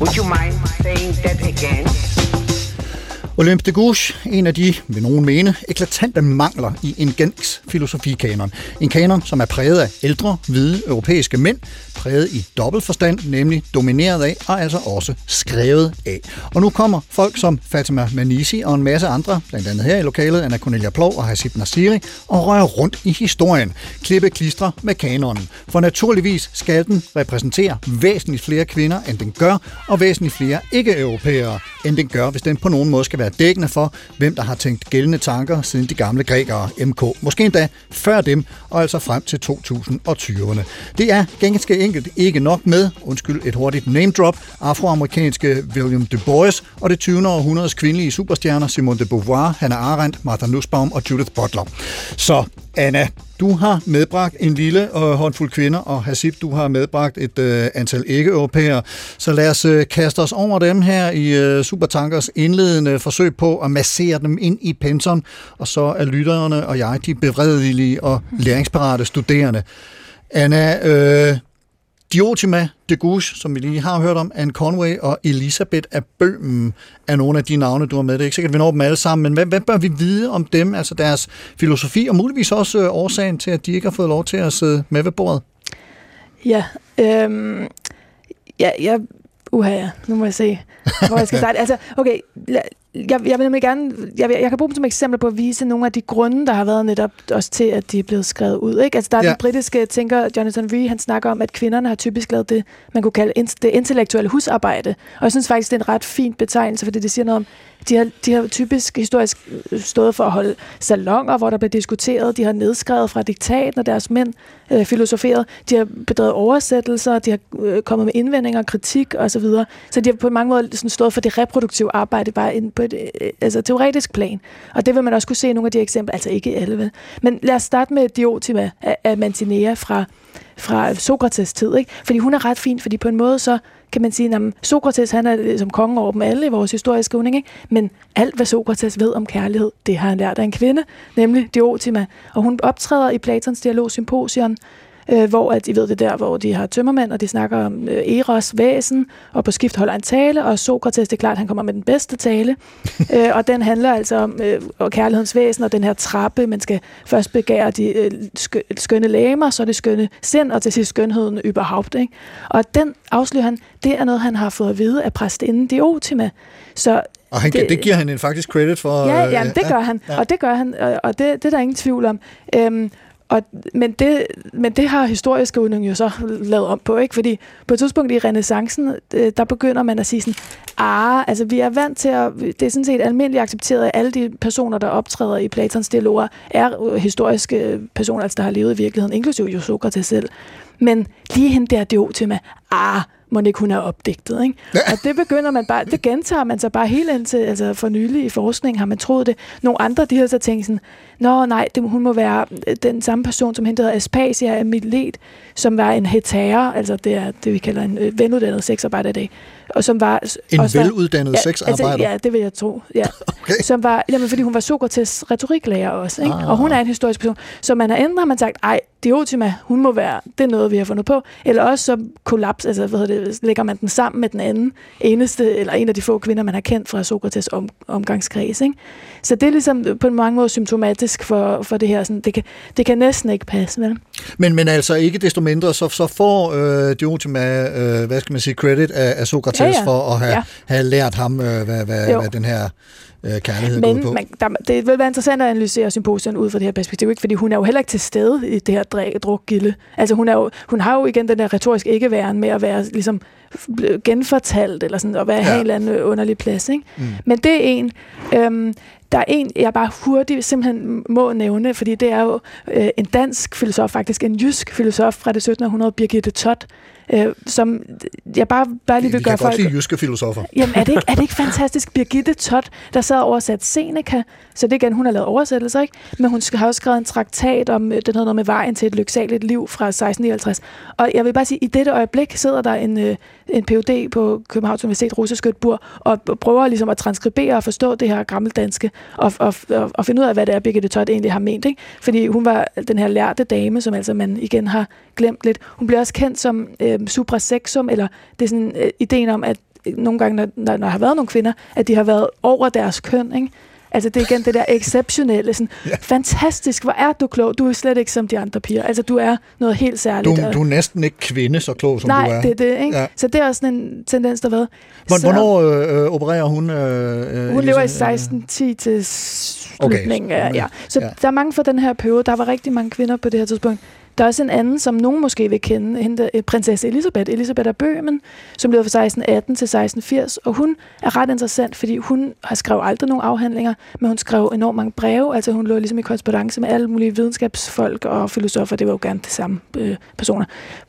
Would you mind saying that again? Olympe de Gouges, en af de, vil nogen mene, eklatante mangler i en gængs filosofikanon. En kanon, som er præget af ældre, hvide europæiske mænd, præget i dobbelt forstand, nemlig domineret af og altså også skrevet af. Og nu kommer folk som Fatima Manisi og en masse andre, blandt andet her i lokalet, Anna Cornelia Plov og Hasib Nasiri, og rører rundt i historien. Klippe klistre med kanonen. For naturligvis skal den repræsentere væsentligt flere kvinder, end den gør, og væsentligt flere ikke-europæere, end den gør, hvis den på nogen måde skal være dækkende for, hvem der har tænkt gældende tanker siden de gamle grækere MK. Måske endda før dem, og altså frem til 2020'erne. Det er ganske enkelt ikke nok med, undskyld et hurtigt name drop, afroamerikanske William Du Bois og det 20. århundredes kvindelige superstjerner Simone de Beauvoir, Hannah Arendt, Martha Nussbaum og Judith Butler. Så Anna, du har medbragt en lille øh, håndfuld kvinder, og Hasib, du har medbragt et øh, antal ikke-europæere. Så lad os øh, kaste os over dem her i øh, Supertankers indledende forsøg på at massere dem ind i pensum, og så er lytterne og jeg de bevredelige og læringsparate studerende. Anna, øh, Diotima de Gouche, som vi lige har hørt om, Anne Conway og Elisabeth af Bøhmen er nogle af de navne, du har med. Det er ikke sikkert, at vi når dem alle sammen, men hvad, hvad bør vi vide om dem, altså deres filosofi, og muligvis også øh, årsagen til, at de ikke har fået lov til at sidde med ved bordet? Ja, øh, ja, jeg uha, ja. nu må jeg se, hvor jeg skal starte. Altså, okay, jeg, jeg vil nemlig gerne, jeg, vil, jeg kan bruge dem som eksempler på at vise nogle af de grunde, der har været netop også til, at de er blevet skrevet ud. Ikke? Altså, der er Ja. den britiske tænker, Jonathan Rhee, han snakker om, at kvinderne har typisk lavet det, man kunne kalde det intellektuelle husarbejde. Og jeg synes faktisk, det er en ret fin betegnelse, fordi det siger noget om, de har, de har typisk historisk øh, stået for at holde salonger, hvor der blev diskuteret. De har nedskrevet fra diktat, når deres mænd øh, filosoferede. De har bedrevet oversættelser, de har øh, kommet med indvendinger, kritik osv. Så de har på mange måder sådan stået for det reproduktive arbejde, bare ind på et øh, altså, teoretisk plan. Og det vil man også kunne se i nogle af de eksempler, altså ikke alle, vel? Men lad os starte med Diotima af, af Mantinea fra, fra Sokrates tid, ikke? Fordi hun er ret fin, fordi på en måde så kan man sige, at Sokrates han er ligesom kongen over dem alle i vores historiske uning, ikke? men alt hvad Sokrates ved om kærlighed, det har han lært af en kvinde, nemlig Diotima. Og hun optræder i Platons dialog Symposion, øh, hvor at I ved det der, hvor de har tømmermænd, og de snakker om øh, Eros væsen, og på skift holder en tale, og Sokrates, det er klart, han kommer med den bedste tale, øh, og den handler altså om øh, og kærlighedens væsen, og den her trappe, man skal først begære de øh, skø- skønne lægemer, så det skønne sind, og til sidst skønheden überhaupt. Ikke? Og den afslører han, det er noget, han har fået at vide af præstinden Diotima. Så Og han, det, det giver han en faktisk credit for. Ja, øh, jamen, det gør han, ja. og det gør han, og, og det, det er der ingen tvivl om. Øhm, og, men, det, men det har historiske udning jo så lavet om på, ikke? Fordi på et tidspunkt i renaissancen, øh, der begynder man at sige sådan, ah, altså vi er vant til at, det er sådan set almindeligt accepteret, at alle de personer, der optræder i Platons dialoger, er øh, historiske personer, altså der har levet i virkeligheden, inklusive jo Sokrates selv. Men lige hende der Diotima, ah, må ikke hun er opdigtet, ikke? Og det begynder man bare, det gentager man så bare helt indtil, altså for nylig i forskning har man troet det. Nogle andre, de har så tænkt sådan, nå nej, det, hun må være øh, den samme person, som hedder Aspasia af Milet, som var en hetære, altså det er det, vi kalder en øh, veluddannet sexarbejder i dag, og som var... En også var- veluddannet sexarbejder? Altså, ja, det vil jeg tro, ja. Okay. Som var, jamen, fordi hun var Sokrates retoriklærer også, ikke? Ah. Og hun er en historisk person. Så man har har man sagt, ej, Diotima, hun må være, det er noget, vi har fundet på. Eller også så kollaps, altså hvad hedder det, lægger man den sammen med den anden eneste, eller en af de få kvinder, man har kendt fra Sokrates om, omgangskreds, ikke? Så det er ligesom på en mange måder symptomatisk for, for det her. Sådan, det, kan, det kan næsten ikke passe, vel? Men, men altså ikke desto mindre, så, så får øh, Diotima, øh, hvad skal man sige, credit af, af Sokrates Ja, ja. for at have, ja. Have lært ham, øh, hvad, hvad, Jo. hvad den her øh, kærlighed Men på. man, der, det vil være interessant at analysere symposium ud fra det her perspektiv, ikke? fordi hun er jo heller ikke til stede i det her drukgilde. Altså hun, er jo, hun har jo igen den der retorisk ikke-væren med at være ligesom genfortalt, eller sådan, og være Ja. en eller anden underlig plads. Ikke? Mm. Men det er en... Øhm, der er en, jeg bare hurtigt simpelthen må nævne, fordi det er jo øh, en dansk filosof, faktisk en jysk filosof fra det 1700, Birgitte Todt, øh, som jeg bare, bare lige Vi vil kan gøre godt folk... lide jyske filosofer. Jamen, er det, ikke, er det ikke fantastisk? Birgitte Todt, der sad og oversat Seneca, så det er igen, hun har lavet oversættelser, ikke? Men hun har også skrevet en traktat om, øh, den hedder noget med vejen til et lyksaligt liv fra 1659. Og jeg vil bare sige, i dette øjeblik sidder der en, øh, en Ph.D. på Københavns Universitet, Russisk Bur, og prøver ligesom at transkribere og forstå det her gammeldanske, og, og, og, og finde ud af, hvad det er, Birgitte Todt egentlig har ment, ikke? Fordi hun var den her lærte dame, som altså man igen har glemt lidt. Hun bliver også kendt som øh, suprasexum, eller det er sådan øh, ideen om, at øh, nogle gange, når, når, når der har været nogle kvinder, at de har været over deres køn, ikke? Altså det er igen det der exceptionelle, sådan, ja. fantastisk, hvor er du klog, du er slet ikke som de andre piger, altså du er noget helt Du, særligt. og- du er næsten ikke kvinde, så klog som Nej, du er. det er det, ikke? Ja. Så det er også sådan en tendens, der har været. Hvor, Så hvornår øh, øh, opererer hun? Øh, øh, hun lever i Elisa? 1610 til slutningen Okay, af, ja. Så ja. der er mange for den her periode, der var rigtig mange kvinder på det her tidspunkt. Der er også en anden, som nogen måske vil kende, hende, øh, prinsesse Elisabeth, Elisabeth af Bøhmen, som levede fra 1618 til 1680, og hun er ret interessant, fordi hun har skrevet aldrig nogen afhandlinger, men hun skrev enormt mange breve, altså hun lå ligesom i korrespondence med alle mulige videnskabsfolk og filosofer, det var jo gerne de samme øh, personer.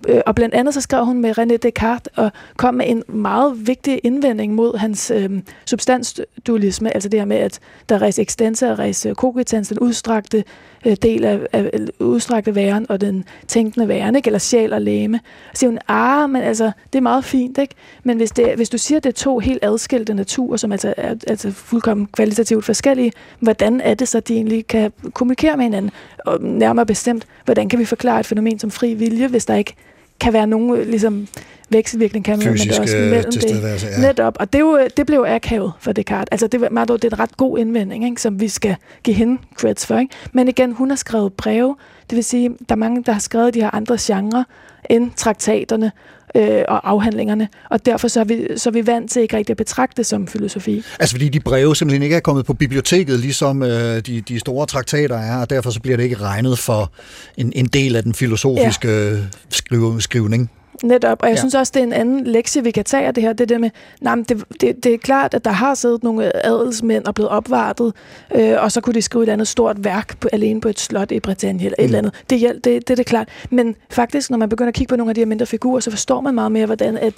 Øh, og blandt andet så skrev hun med René Descartes og kom med en meget vigtig indvending mod hans øh, substansdualisme, altså det her med, at der er res extensa og res cogitans, den udstrakte øh, del af, af udstrakte væren og den tænkende væren, ikke? eller sjæl og læme. Så siger hun, ah, men altså, det er meget fint, ikke? Men hvis, det, hvis du siger, at det er to helt adskilte naturer, som altså er altså fuldkommen kvalitativt forskellige, hvordan er det så, at de egentlig kan kommunikere med hinanden? Og nærmere bestemt, hvordan kan vi forklare et fænomen som fri vilje, hvis der ikke kan være nogen ligesom, vekselvirkning kan man, men det er også mellem det. ja. Netop, og det, er jo, det blev akavet for Descartes. Altså, det, var, det er en ret god indvending, ikke, som vi skal give hende creds for. Ikke? Men igen, hun har skrevet breve, det vil sige, der er mange, der har skrevet de her andre genrer end traktaterne øh, og afhandlingerne, og derfor så er, vi, så er vi vant til ikke rigtig at betragte det som filosofi. Altså fordi de breve simpelthen ikke er kommet på biblioteket, ligesom øh, de, de store traktater er, og derfor så bliver det ikke regnet for en, en del af den filosofiske ja. skrive, skrivning. Netop, og jeg Ja. synes også, det er en anden lektie, vi kan tage af det her. Det der med, nej, men det, det, det er klart, at der har siddet nogle adelsmænd og blevet opvartet, øh, og så kunne de skrive et andet stort værk på, alene på et slot i Britannien eller et Mm. eller andet. Det, det, det, det er klart. Men faktisk, når man begynder at kigge på nogle af de her mindre figurer, så forstår man meget mere, hvordan at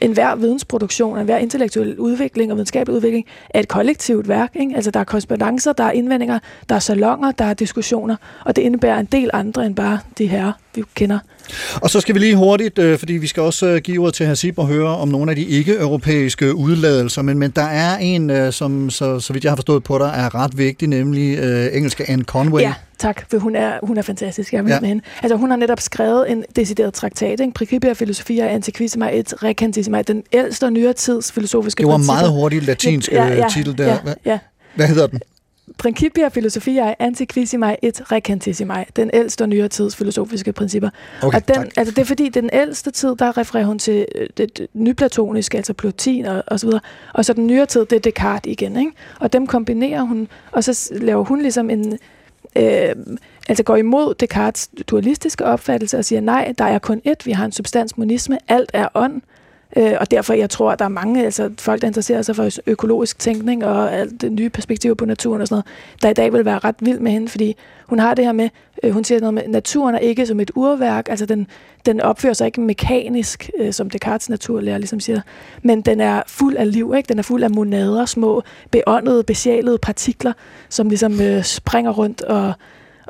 enhver vidensproduktion, enhver intellektuel udvikling og videnskabelig udvikling er et kollektivt værk. Ikke? Altså, der er korrespondencer, der er indvendinger, der er salonger, der er diskussioner, og det indebærer en del andre end bare de her, vi kender. Og så skal vi lige hurtigt, øh, fordi vi skal også øh, give ordet til Hasib og høre om nogle af de ikke-europæiske udladelser, men, men der er en, øh, som så, så vidt jeg har forstået på dig, er ret vigtig, nemlig øh, engelske Anne Conway. Ja, tak, for hun er, hun er fantastisk. Jeg er Ja. ja. med hende. Altså, hun har netop skrevet en decideret traktat, ikke? Principia Philosophia Antiquissima et Recantissima, den ældste og nyere tids filosofiske Det var principper. meget hurtigt latinsk øh, titel der. Ja, ja. hvad hedder den? Principia Philosophia Antiquissima et Recantissima, den ældste og nyere tids filosofiske principper. Okay, og den, tak. altså det er fordi, den ældste tid, der refererer hun til øh, det, det nyplatoniske, altså Plotin og, og så videre. Og så den nyere tid, det er Descartes igen, ikke? Og dem kombinerer hun, og så laver hun ligesom en, øh, altså går imod Descartes dualistiske opfattelse og siger, nej, der er kun ét, vi har en substansmonisme, alt er ånd, Øh, Øh, og derfor, jeg tror, at der er mange altså, folk, der interesserer sig for økologisk tænkning og alt det nye perspektiv på naturen og sådan noget, der i dag vil være ret vild med hende, fordi hun har det her med, øh, hun siger noget med, naturen er ikke som et urværk, altså den, den opfører sig ikke mekanisk, øh, som Descartes naturlærer ligesom siger, men den er fuld af liv, ikke? den er fuld af monader, små beåndede, besjælede partikler, som ligesom øh, springer rundt og,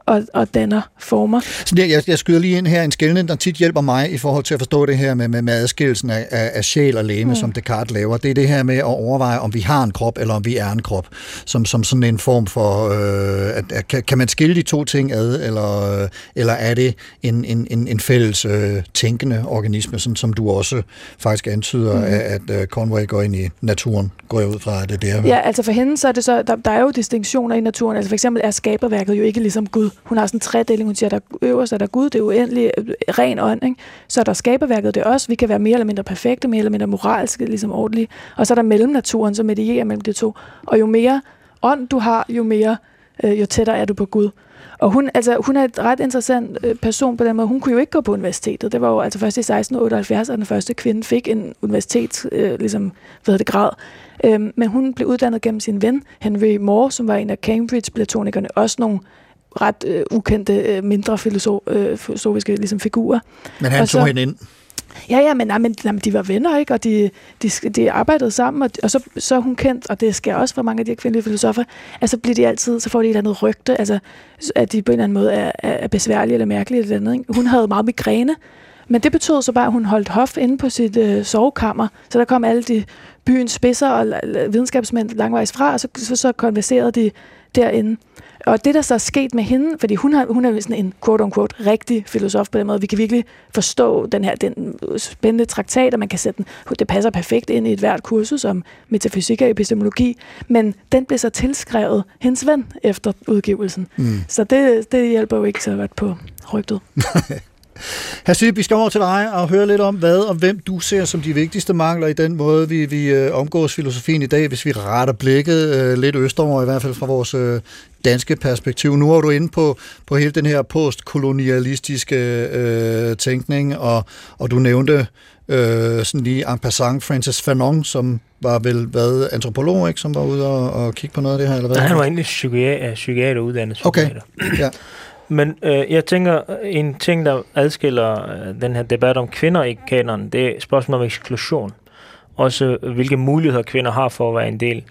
og, og danner former. Så jeg, jeg, jeg skyder lige ind her en skældning, der tit hjælper mig i forhold til at forstå det her med, med, med adskillelsen af, af, af sjæl og læme, mm. som Descartes laver. Det er det her med at overveje, om vi har en krop, eller om vi er en krop, som, som sådan en form for, øh, at, at, kan, kan man skille de to ting ad, eller, eller er det en, en, en, en fælles øh, tænkende organisme, sådan, som du også faktisk antyder, mm. at, at øh, Conway går ind i naturen, går jeg ud fra, at det er der. Ja, altså for hende, så er det så, der, der er jo distinktioner i naturen. Altså for eksempel er skaberværket jo ikke ligesom Gud. Hun har sådan en tredeling, hun siger, der øverst er der Gud, det er uendelig øh, ren ånd, ikke? Så er der skaberværket, det er også, vi kan være mere eller mindre perfekte, mere eller mindre moralske, ligesom ordentlige. Og så er der mellemnaturen, som medierer mellem de to. Og jo mere ånd du har, jo mere, øh, jo tættere er du på Gud. Og hun, altså, hun er et ret interessant øh, person på den måde. Hun kunne jo ikke gå på universitetet. Det var jo altså først i 1678, at den første kvinde fik en universitets, øh, ligesom, hvad hedder det, grad. Øhm, men hun blev uddannet gennem sin ven, Henry Moore, som var en af Cambridge-platonikerne. Også nogle ret øh, ukendte, øh, mindre filosof, øh, filosofiske ligesom, figurer. Men han Og tog så- hende ind. Ja, ja, men, nej, men, nej, men de var venner, ikke? Og de, de, de arbejdede sammen, og, og så, så er hun kendt, og det sker også for mange af de her kvindelige filosofer, at så bliver de altid, så får de et eller andet rygte, altså at de på en eller anden måde er er besværlige eller mærkelige eller andet, ikke? Hun havde meget migræne, men det betød så bare, at hun holdt hof inde på sit øh, sovekammer, så der kom alle de byens spidser og videnskabsmænd langvejs fra, og så, så, så konverserede de derinde. Og det, der så er sket med hende, fordi hun, har, hun er sådan en quote-unquote rigtig filosof på den måde, vi kan virkelig forstå den her den spændende traktat, og man kan sætte den, det passer perfekt ind i et hvert kursus om metafysik og epistemologi, men den blev så tilskrevet hendes ven efter udgivelsen. Mm. Så det, det hjælper jo ikke så godt på rygtet. Hasib, vi skal over til dig og høre lidt om, hvad og hvem du ser som de vigtigste mangler i den måde, vi, vi øh, omgås filosofien i dag, hvis vi retter blikket øh, lidt østover, i hvert fald fra vores øh, danske perspektiv. Nu er du inde på, på hele den her postkolonialistiske øh, tænkning, og, og du nævnte øh, sådan lige en passant Francis Fanon, som var vel hvad, antropolog, ikke, som var ude og, og kigge på noget af det her, eller hvad? Nej, han var egentlig psykiater, psykiater uddannet Okay. psykiater. Ja. Men øh, jeg tænker, en ting, der adskiller øh, den her debat om kvinder i kanon, det er spørgsmålet om eksklusion. Også øh, hvilke muligheder kvinder har for at være en del.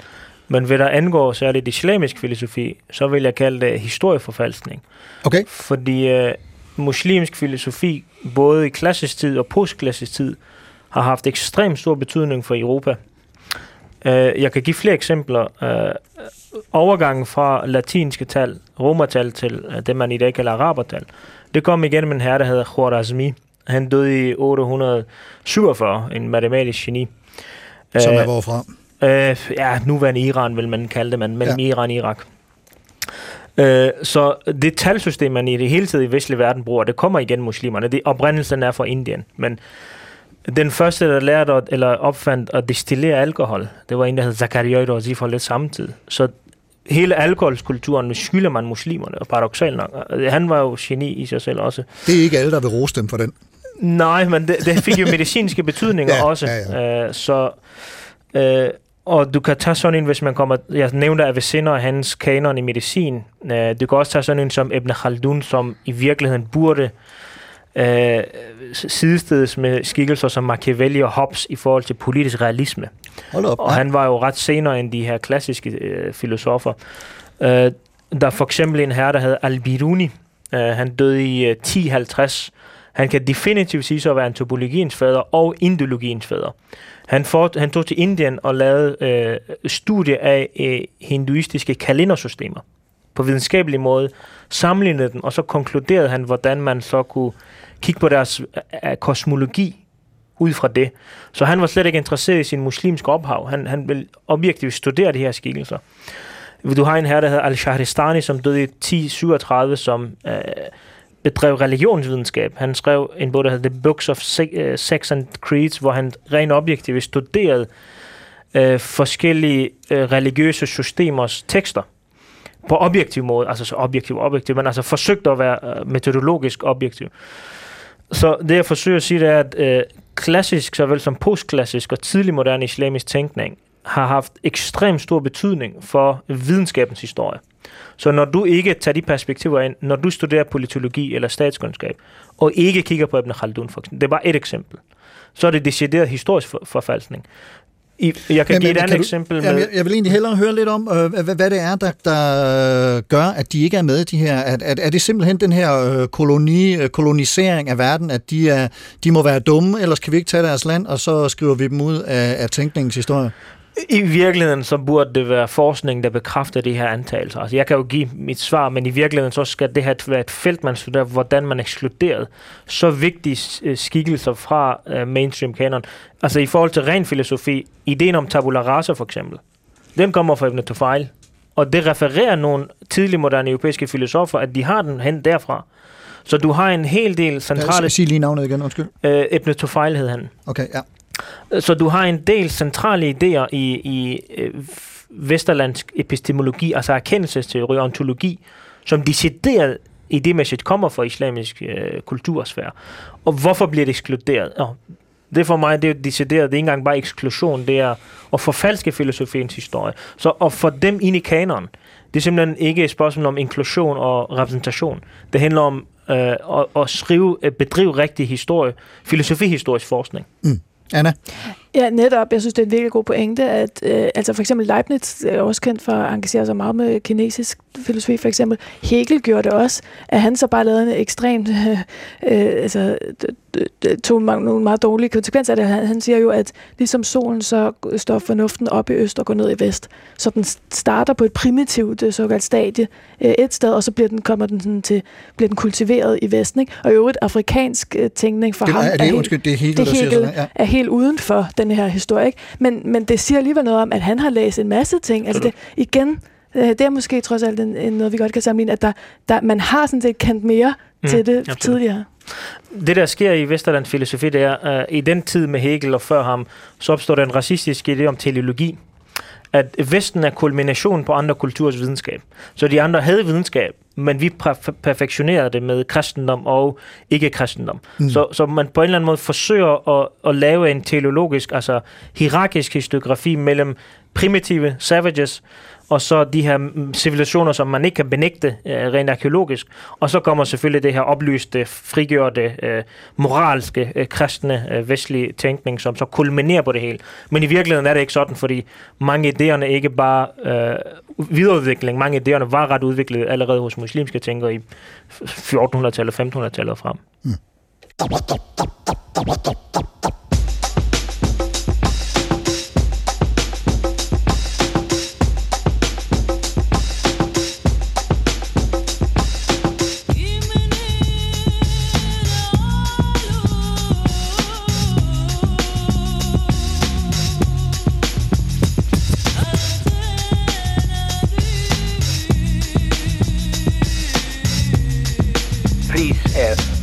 Men hvad der angår særligt islamisk filosofi, så vil jeg kalde det historieforfalskning. Okay. Fordi øh, muslimsk filosofi, både i klassisk tid og postklassisk tid, har haft ekstremt stor betydning for Europa. Øh, jeg kan give flere eksempler. Øh, overgangen fra latinske tal, romertal, til øh, det man i dag kalder arabertal, det kom igennem en herre, der hedder Khwarazmi. Han døde i 847, en matematisk geni. Som Øh, er hvorfra. Øh, ja, nuværende Iran vil man kalde det, men mellem Ja. Iran og Irak. Øh, så det talsystem, man i det hele taget i vestlig verden bruger, det kommer igen muslimerne. Det, oprindelsen er fra Indien, men den første, der lærte at, eller opfandt at destillere alkohol, det var en, der hed Zakaria Razi for lidt samtidig. Så hele alkoholskulturen skylder man muslimerne, og paradoxalt nok. Han var jo geni i sig selv også. Det er ikke alle, der vil rose dem for den. Nej, men det, det fik jo medicinske betydninger Ja, også. ja, Øh, så, øh, og du kan tage sådan en, hvis man kommer... Jeg nævnte Avicenna og hans kanon i medicin. Øh, du kan også tage sådan en som Ibn Khaldun, som i virkeligheden burde øh, sidestedes med skikkelser som Machiavelli og Hobbes i forhold til politisk realisme. Hold op. Og han var jo ret senere end de her klassiske øh, filosofer. Øh, der er for eksempel en her, der hedder Al-Biruni. Øh, han døde i øh, 1050. Han kan definitivt sige så at være antropologiens fader og indologiens fader. Han, for, han tog til Indien og lavede øh, studie af øh, hinduistiske kalendersystemer på videnskabelig måde, sammenlignede den, og så konkluderede han, hvordan man så kunne kigge på deres øh, øh kosmologi ud fra det. Så han var slet ikke interesseret i sin muslimske ophav. Han, han ville objektivt studere de her skikkelser. Du har en her, der hedder Al-Shahristani, som døde i 1037, som øh, bedrev religionsvidenskab. Han skrev en bog, der hedder The Books of Sex øh, and Creeds, hvor han rent objektivt studerede øh, forskellige øh, religiøse systemers tekster på objektiv måde, altså så objektiv objektiv, men altså forsøgte at være øh, metodologisk objektiv. Så det jeg forsøger at sige, det er, at øh, klassisk såvel som postklassisk og tidlig moderne islamisk tænkning har haft ekstremt stor betydning for videnskabens historie. Så når du ikke tager de perspektiver ind, når du studerer politologi eller statskundskab, og ikke kigger på Ibn Khaldun for eksempel, det er bare et eksempel, så er det decideret historisk forfalskning. I, jeg kan give et andet eksempel Jamen, med... jeg, jeg vil egentlig hellere høre lidt om, øh, hvad, hvad det er, der, der gør, at de ikke er med, de her. Er, er, er det simpelthen den her øh, koloni, øh, kolonisering af verden, at de, er, de må være dumme, ellers kan vi ikke tage deres land, og så skriver vi dem ud af, af tænkningens historie? I virkeligheden så burde det være forskning, der bekræfter de her antagelser. Altså jeg kan jo give mit svar, men i virkeligheden så skal det her være et felt, man studerer, hvordan man ekskluderede så vigtige øh, skikkelser fra uh, mainstream kanon. Altså i forhold til ren filosofi, ideen om tabula rasa for eksempel, den kommer fra Ibn Tufayl. Og det refererer nogle tidlige moderne europæiske filosofer, at de har den hen derfra. Så du har en hel del centrale... Centrale... Sig lige navnet igen, undskyld. Øh, Ibn Tufayl hed han. Okay, ja. Så du har en del centrale idéer i, i øh, vesterlandsk epistemologi, altså erkendelsesteori og ontologi, som decideret idémæssigt kommer fra islamisk øh, kultursfære. Og hvorfor bliver det ekskluderet? Oh, det for mig, det er decideret, det er ikke engang bare eksklusion, det er at forfalske filosofiens historie. Så at få dem ind i kanon, det er simpelthen ikke et spørgsmål om inklusion og repræsentation. Det handler om øh, at, at skrive, at bedrive rigtig historie, filosofihistorisk forskning. Mm. Anna? Ja, netop. Jeg synes, det er en virkelig god pointe, at øh, altså for eksempel Leibniz er også kendt for at engagere sig meget med kinesisk filosofi, for eksempel. Hegel gjorde det også, at han så bare lavede en ekstremt, øh, øh, altså tog mange, nogle meget dårlige konsekvenser af det. Han, han siger jo, at ligesom solen, så står fornuften op i øst og går ned i vest. Så den starter på et primitivt øh, såkaldt stadie øh, et sted, og så bliver den, kommer den sådan til, bliver den kultiveret i vesten. Ikke? Og i øvrigt afrikansk øh, tænkning for Det, ham er det, helt- undskyld, det er Hegel, det der siger Hegel sådan, ja. er helt uden for den her historie. Ikke? Men, men det siger alligevel noget om, at han har læst en masse ting. Altså det, igen, øh, det er måske trods alt en, en, noget, vi godt kan sammenligne, at der, der, man har sådan set kendt mere mm, til det absolut. tidligere. det der sker i Vesterlands filosofi, det er, uh, i den tid med Hegel og før ham, så opstår der en racistisk idé om teleologi. At Vesten er kulmination på andre kulturs videnskab. Så de andre havde videnskab, men vi per- perfektionerede det med kristendom og ikke-kristendom. Mm. Så, så man på en eller anden måde forsøger at, at lave en teologisk, altså hierarkisk historiografi mellem primitive savages, og så de her mm, civilisationer, som man ikke kan benægte øh, rent arkeologisk. Og så kommer selvfølgelig det her oplyste, frigjorte, øh, moralske, øh, kristne, øh, vestlige tænkning, som så kulminerer på det hele. Men i virkeligheden er det ikke sådan, fordi mange idéerne ikke bare øh, videreudvikling, mange idéerne var ret udviklet allerede hos muslimske tænkere i 1400-tallet, 1500-tallet og frem. Mm.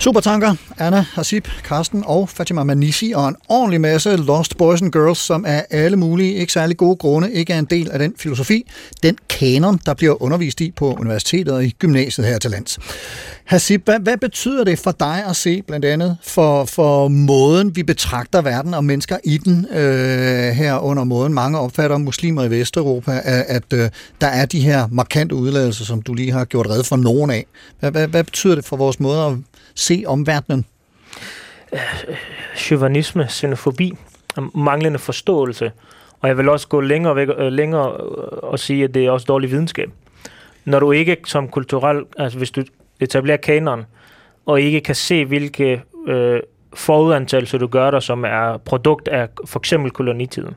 Supertanker, Anna Hasib, Karsten og Fatima Manisi og en ordentlig masse Lost Boys and Girls, som af alle mulige, ikke særlig gode grunde, ikke er en del af den filosofi, den kanon, der bliver undervist i på universitetet og i gymnasiet her til lands. Hasib, hvad, hvad betyder det for dig at se blandt andet for, for måden, vi betragter verden og mennesker i den øh, her under måden, mange opfatter muslimer i Vesteuropa, at, at øh, der er de her markante udladelser, som du lige har gjort red for nogen af. Hvad, hvad, hvad betyder det for vores måde at se omverdenen? chauvinisme, xenofobi, manglende forståelse. Og jeg vil også gå længere, væk, øh, længere øh, og sige, at det er også dårlig videnskab. Når du ikke som kulturel, altså hvis du etablerer kanon, og ikke kan se, hvilke øh, forudantagelser du gør dig, som er produkt af for eksempel kolonitiden,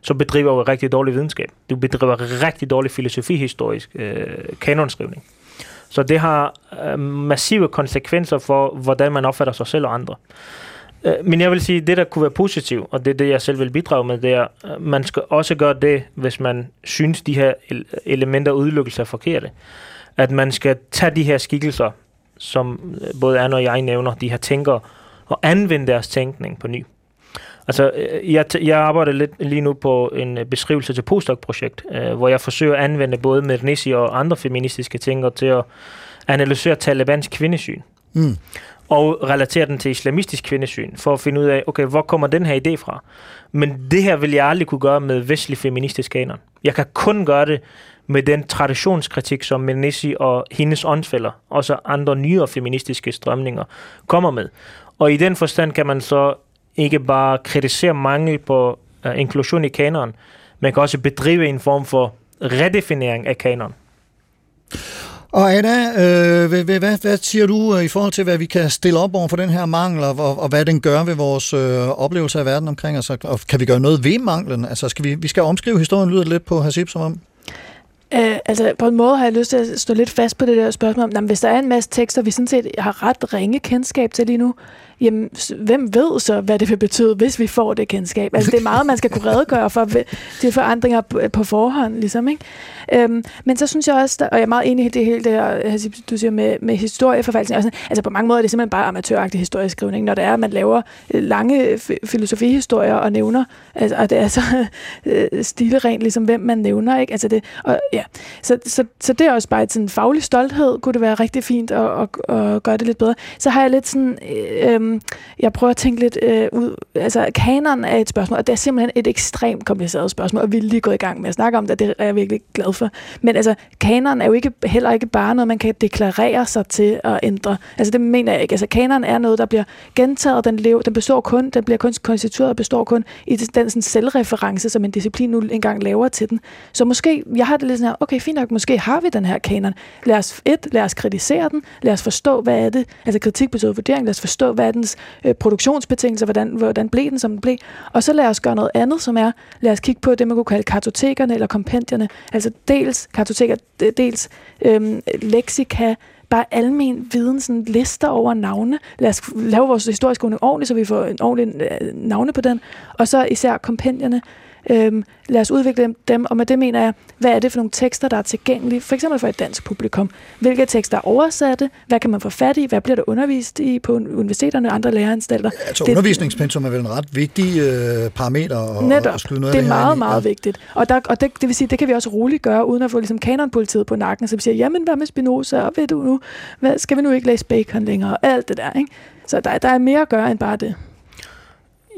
så bedriver du rigtig dårlig videnskab. Du bedriver rigtig dårlig filosofihistorisk øh, kanonskrivning. Så det har øh, massive konsekvenser for, hvordan man opfatter sig selv og andre. Øh, Men jeg vil sige, det der kunne være positivt, og det er det, jeg selv vil bidrage med, det er, øh, man skal også gøre det, hvis man synes, de her elementer og udelukkelser er forkerte. At man skal tage de her skikkelser, som øh, både Anne og jeg nævner, de her tænkere, og anvende deres tænkning på ny. Altså, øh, jeg, jeg arbejder lidt lige nu på en øh, beskrivelse til postdoc-projekt, øh, hvor jeg forsøger at anvende både Mernisi og andre feministiske tænkere til at analysere Talibans kvindesyn Mm. og relatere den til islamistisk kvindesyn, for at finde ud af, okay, hvor kommer den her idé fra? Men det her vil jeg aldrig kunne gøre med vestlig feministisk kanon. Jeg kan kun gøre det med den traditionskritik, som Menisi og hendes åndsfælder, også andre nyere feministiske strømninger, kommer med. Og i den forstand kan man så ikke bare kritisere mangel på uh, inklusion i kanon, man kan også bedrive en form for redefinering af kanon. Og Anna, øh, hvad, hvad, hvad, hvad siger du øh, i forhold til, hvad vi kan stille op over for den her mangel, og, og, og hvad den gør ved vores øh, oplevelse af verden omkring os? Og kan vi gøre noget ved manglen? Altså, skal vi, vi skal omskrive historien, lyder det lidt på Hasib som om. Øh, altså på en måde har jeg lyst til at stå lidt fast på det der spørgsmål om, jamen, hvis der er en masse tekster, vi sådan set har ret ringe kendskab til lige nu, jamen hvem ved så, hvad det vil betyde, hvis vi får det kendskab? Altså det er meget, man skal kunne redegøre for de forandringer på, forhånd, ligesom, ikke? Øhm, men så synes jeg også, der, og jeg er meget enig i det hele det her, du siger med, med historieforfalskning, og sådan, altså på mange måder er det simpelthen bare amatøragtig historieskrivning, når det er, at man laver øh, lange filosofihistorier og nævner, altså, og det er så øh, stilrent, ligesom hvem man nævner, ikke? Altså det, og, ja. så, så, så det er også bare et sådan faglig stolthed, kunne det være rigtig fint at, at, at gøre det lidt bedre. Så har jeg lidt sådan, øh, øhm, Øhm, jeg prøver at tænke lidt øh, ud, altså kanon er et spørgsmål, og det er simpelthen et ekstremt kompliceret spørgsmål, og vi er lige gået i gang med at snakke om det, og det er jeg virkelig glad for. Men altså, kanon er jo ikke, heller ikke bare noget, man kan deklarere sig til at ændre. Altså det mener jeg ikke. Altså kanon er noget, der bliver gentaget, den, lever, den består kun, den bliver kun konstitueret og består kun i den sådan selvreference, som en disciplin nu engang laver til den. Så måske, jeg har det lidt sådan her, okay, fint nok, måske har vi den her kanon. Lad os, et, lad os kritisere den, lad os forstå, hvad er det, altså kritik betyder vurdering, lad os forstå, hvad er dens øh, produktionsbetingelser, hvordan, hvordan blev den, som den blev, og så lad os gøre noget andet, som er, lad os kigge på det, man kunne kalde kartotekerne eller kompendierne, altså dels kartoteker, dels øh, leksika, bare almen viden, sådan lister over navne. Lad os lave vores historiske ordning ordentligt, så vi får en ordentlig øh, navne på den. Og så især kompendierne. Øhm, lad os udvikle dem- og med det mener jeg, hvad er det for nogle tekster, der er tilgængelige, for eksempel for et dansk publikum? Hvilke tekster er oversatte? Hvad kan man få fat i? Hvad bliver der undervist i på universiteterne og andre læreanstalter? Altså Det- undervisningspensum er vel en ret vigtig øh, parameter at, Netop. at skyde noget det er meget, meget vigtigt. Og, der, og det, det vil sige, det kan vi også roligt gøre, uden at få ligesom kanonpolitiet på nakken, så vi siger, jamen hvad med Spinoza, og ved du nu, hvad, skal vi nu ikke læse Bacon længere, og alt det der, ikke? Så der, der er mere at gøre end bare det.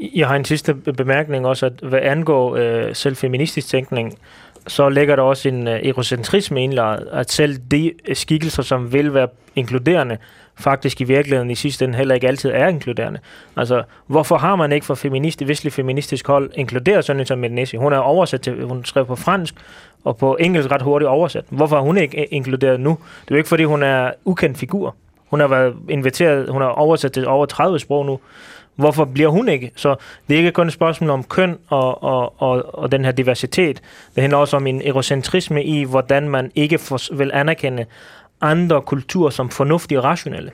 Jeg har en sidste bemærkning også, at hvad angår øh, selv feministisk tænkning, så ligger der også en øh, eurocentrisme indlagt, at selv de øh, skikkelser, som vil være inkluderende, faktisk i virkeligheden i sidste ende heller ikke altid er inkluderende. Altså, hvorfor har man ikke for feminist, vestlig feministisk hold inkluderet sådan en som Mednesi? Hun er oversat til, hun skrev på fransk og på engelsk ret hurtigt oversat. Hvorfor er hun ikke øh, inkluderet nu? Det er jo ikke, fordi hun er ukendt figur. Hun har været inviteret, hun har oversat til over 30 sprog nu. Hvorfor bliver hun ikke? Så det er ikke kun et spørgsmål om køn og, og, og, og den her diversitet. Det handler også om en eurocentrisme i, hvordan man ikke for, vil anerkende andre kulturer som fornuftige og rationelle.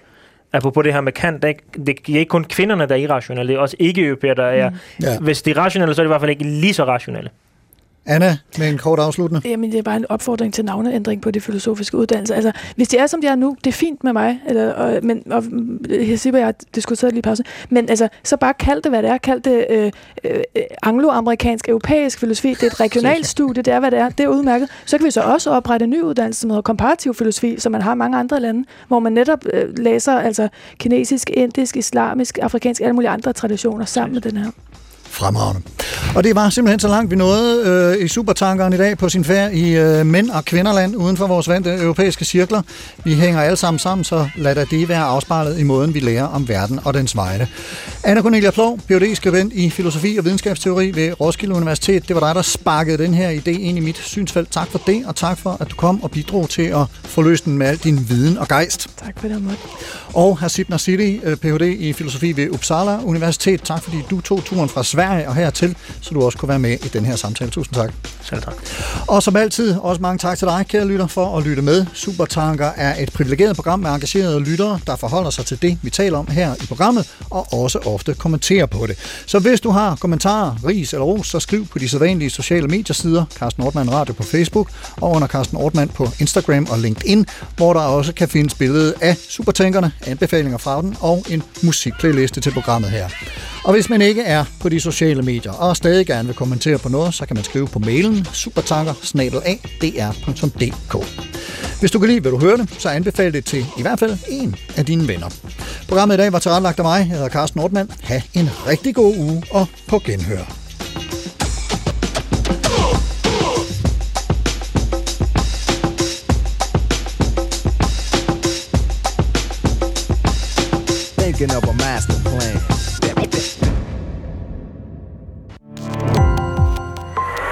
Apropos det her med Kant, det er, ikke, det er ikke kun kvinderne, der er irrationelle, det er også ikke-europæer, der er. Mm. Ja. Hvis de er rationelle, så er de i hvert fald ikke lige så rationelle. Anna, med en kort afsluttende. Jamen, det er bare en opfordring til navneændring på de filosofiske uddannelser. Altså, hvis de er, som de er nu, det er fint med mig, eller, og, men, og, jeg siger, jeg har diskuteret lige pause, men altså, så bare kald det, hvad det er. Kald det øh, øh, angloamerikansk, europæisk filosofi. Det er et regionalt studie, det er, hvad det er. Det er udmærket. Så kan vi så også oprette en ny uddannelse, som hedder komparativ filosofi, som man har i mange andre lande, hvor man netop øh, læser altså kinesisk, indisk, islamisk, afrikansk, alle mulige andre traditioner sammen med den her. Fremragende. Og det var simpelthen så langt, vi nåede øh, i Supertankeren i dag på sin færd i øh, mænd- og kvinderland uden for vores vante europæiske cirkler. Vi hænger alle sammen sammen, så lad da det være afspejlet i måden, vi lærer om verden og dens vegne. Anna Cornelia Plov, phd skribent i filosofi og videnskabsteori ved Roskilde Universitet. Det var dig, der sparkede den her idé ind i mit synsfelt. Tak for det, og tak for, at du kom og bidrog til at få løst den med al din viden og gejst. Tak for det, måtte. Og Hasib Nasiri, øh, Ph.D. i filosofi ved Uppsala Universitet. Tak fordi du tog turen fra Sverige og hertil, så du også kunne være med i den her samtale. Tusind tak. Selv tak. Og som altid, også mange tak til dig, kære lytter, for at lytte med. Supertanker er et privilegeret program med engagerede lyttere, der forholder sig til det, vi taler om her i programmet, og også ofte kommenterer på det. Så hvis du har kommentarer, ris eller ros, så skriv på de sædvanlige sociale mediesider, Carsten Ortmann Radio på Facebook, og under Carsten Ortmann på Instagram og LinkedIn, hvor der også kan findes billede af Supertankerne, anbefalinger fra den og en musikplayliste til programmet her. Og hvis man ikke er på de sociale medier og stadig gerne vil kommentere på noget, så kan man skrive på mailen supertanker Hvis du kan lide, hvad du hørte, så anbefal det til i hvert fald en af dine venner. Programmet i dag var tilrettelagt af mig. Jeg hedder Carsten Nordmann. Ha' en rigtig god uge og på genhør. Thinking of a master plan.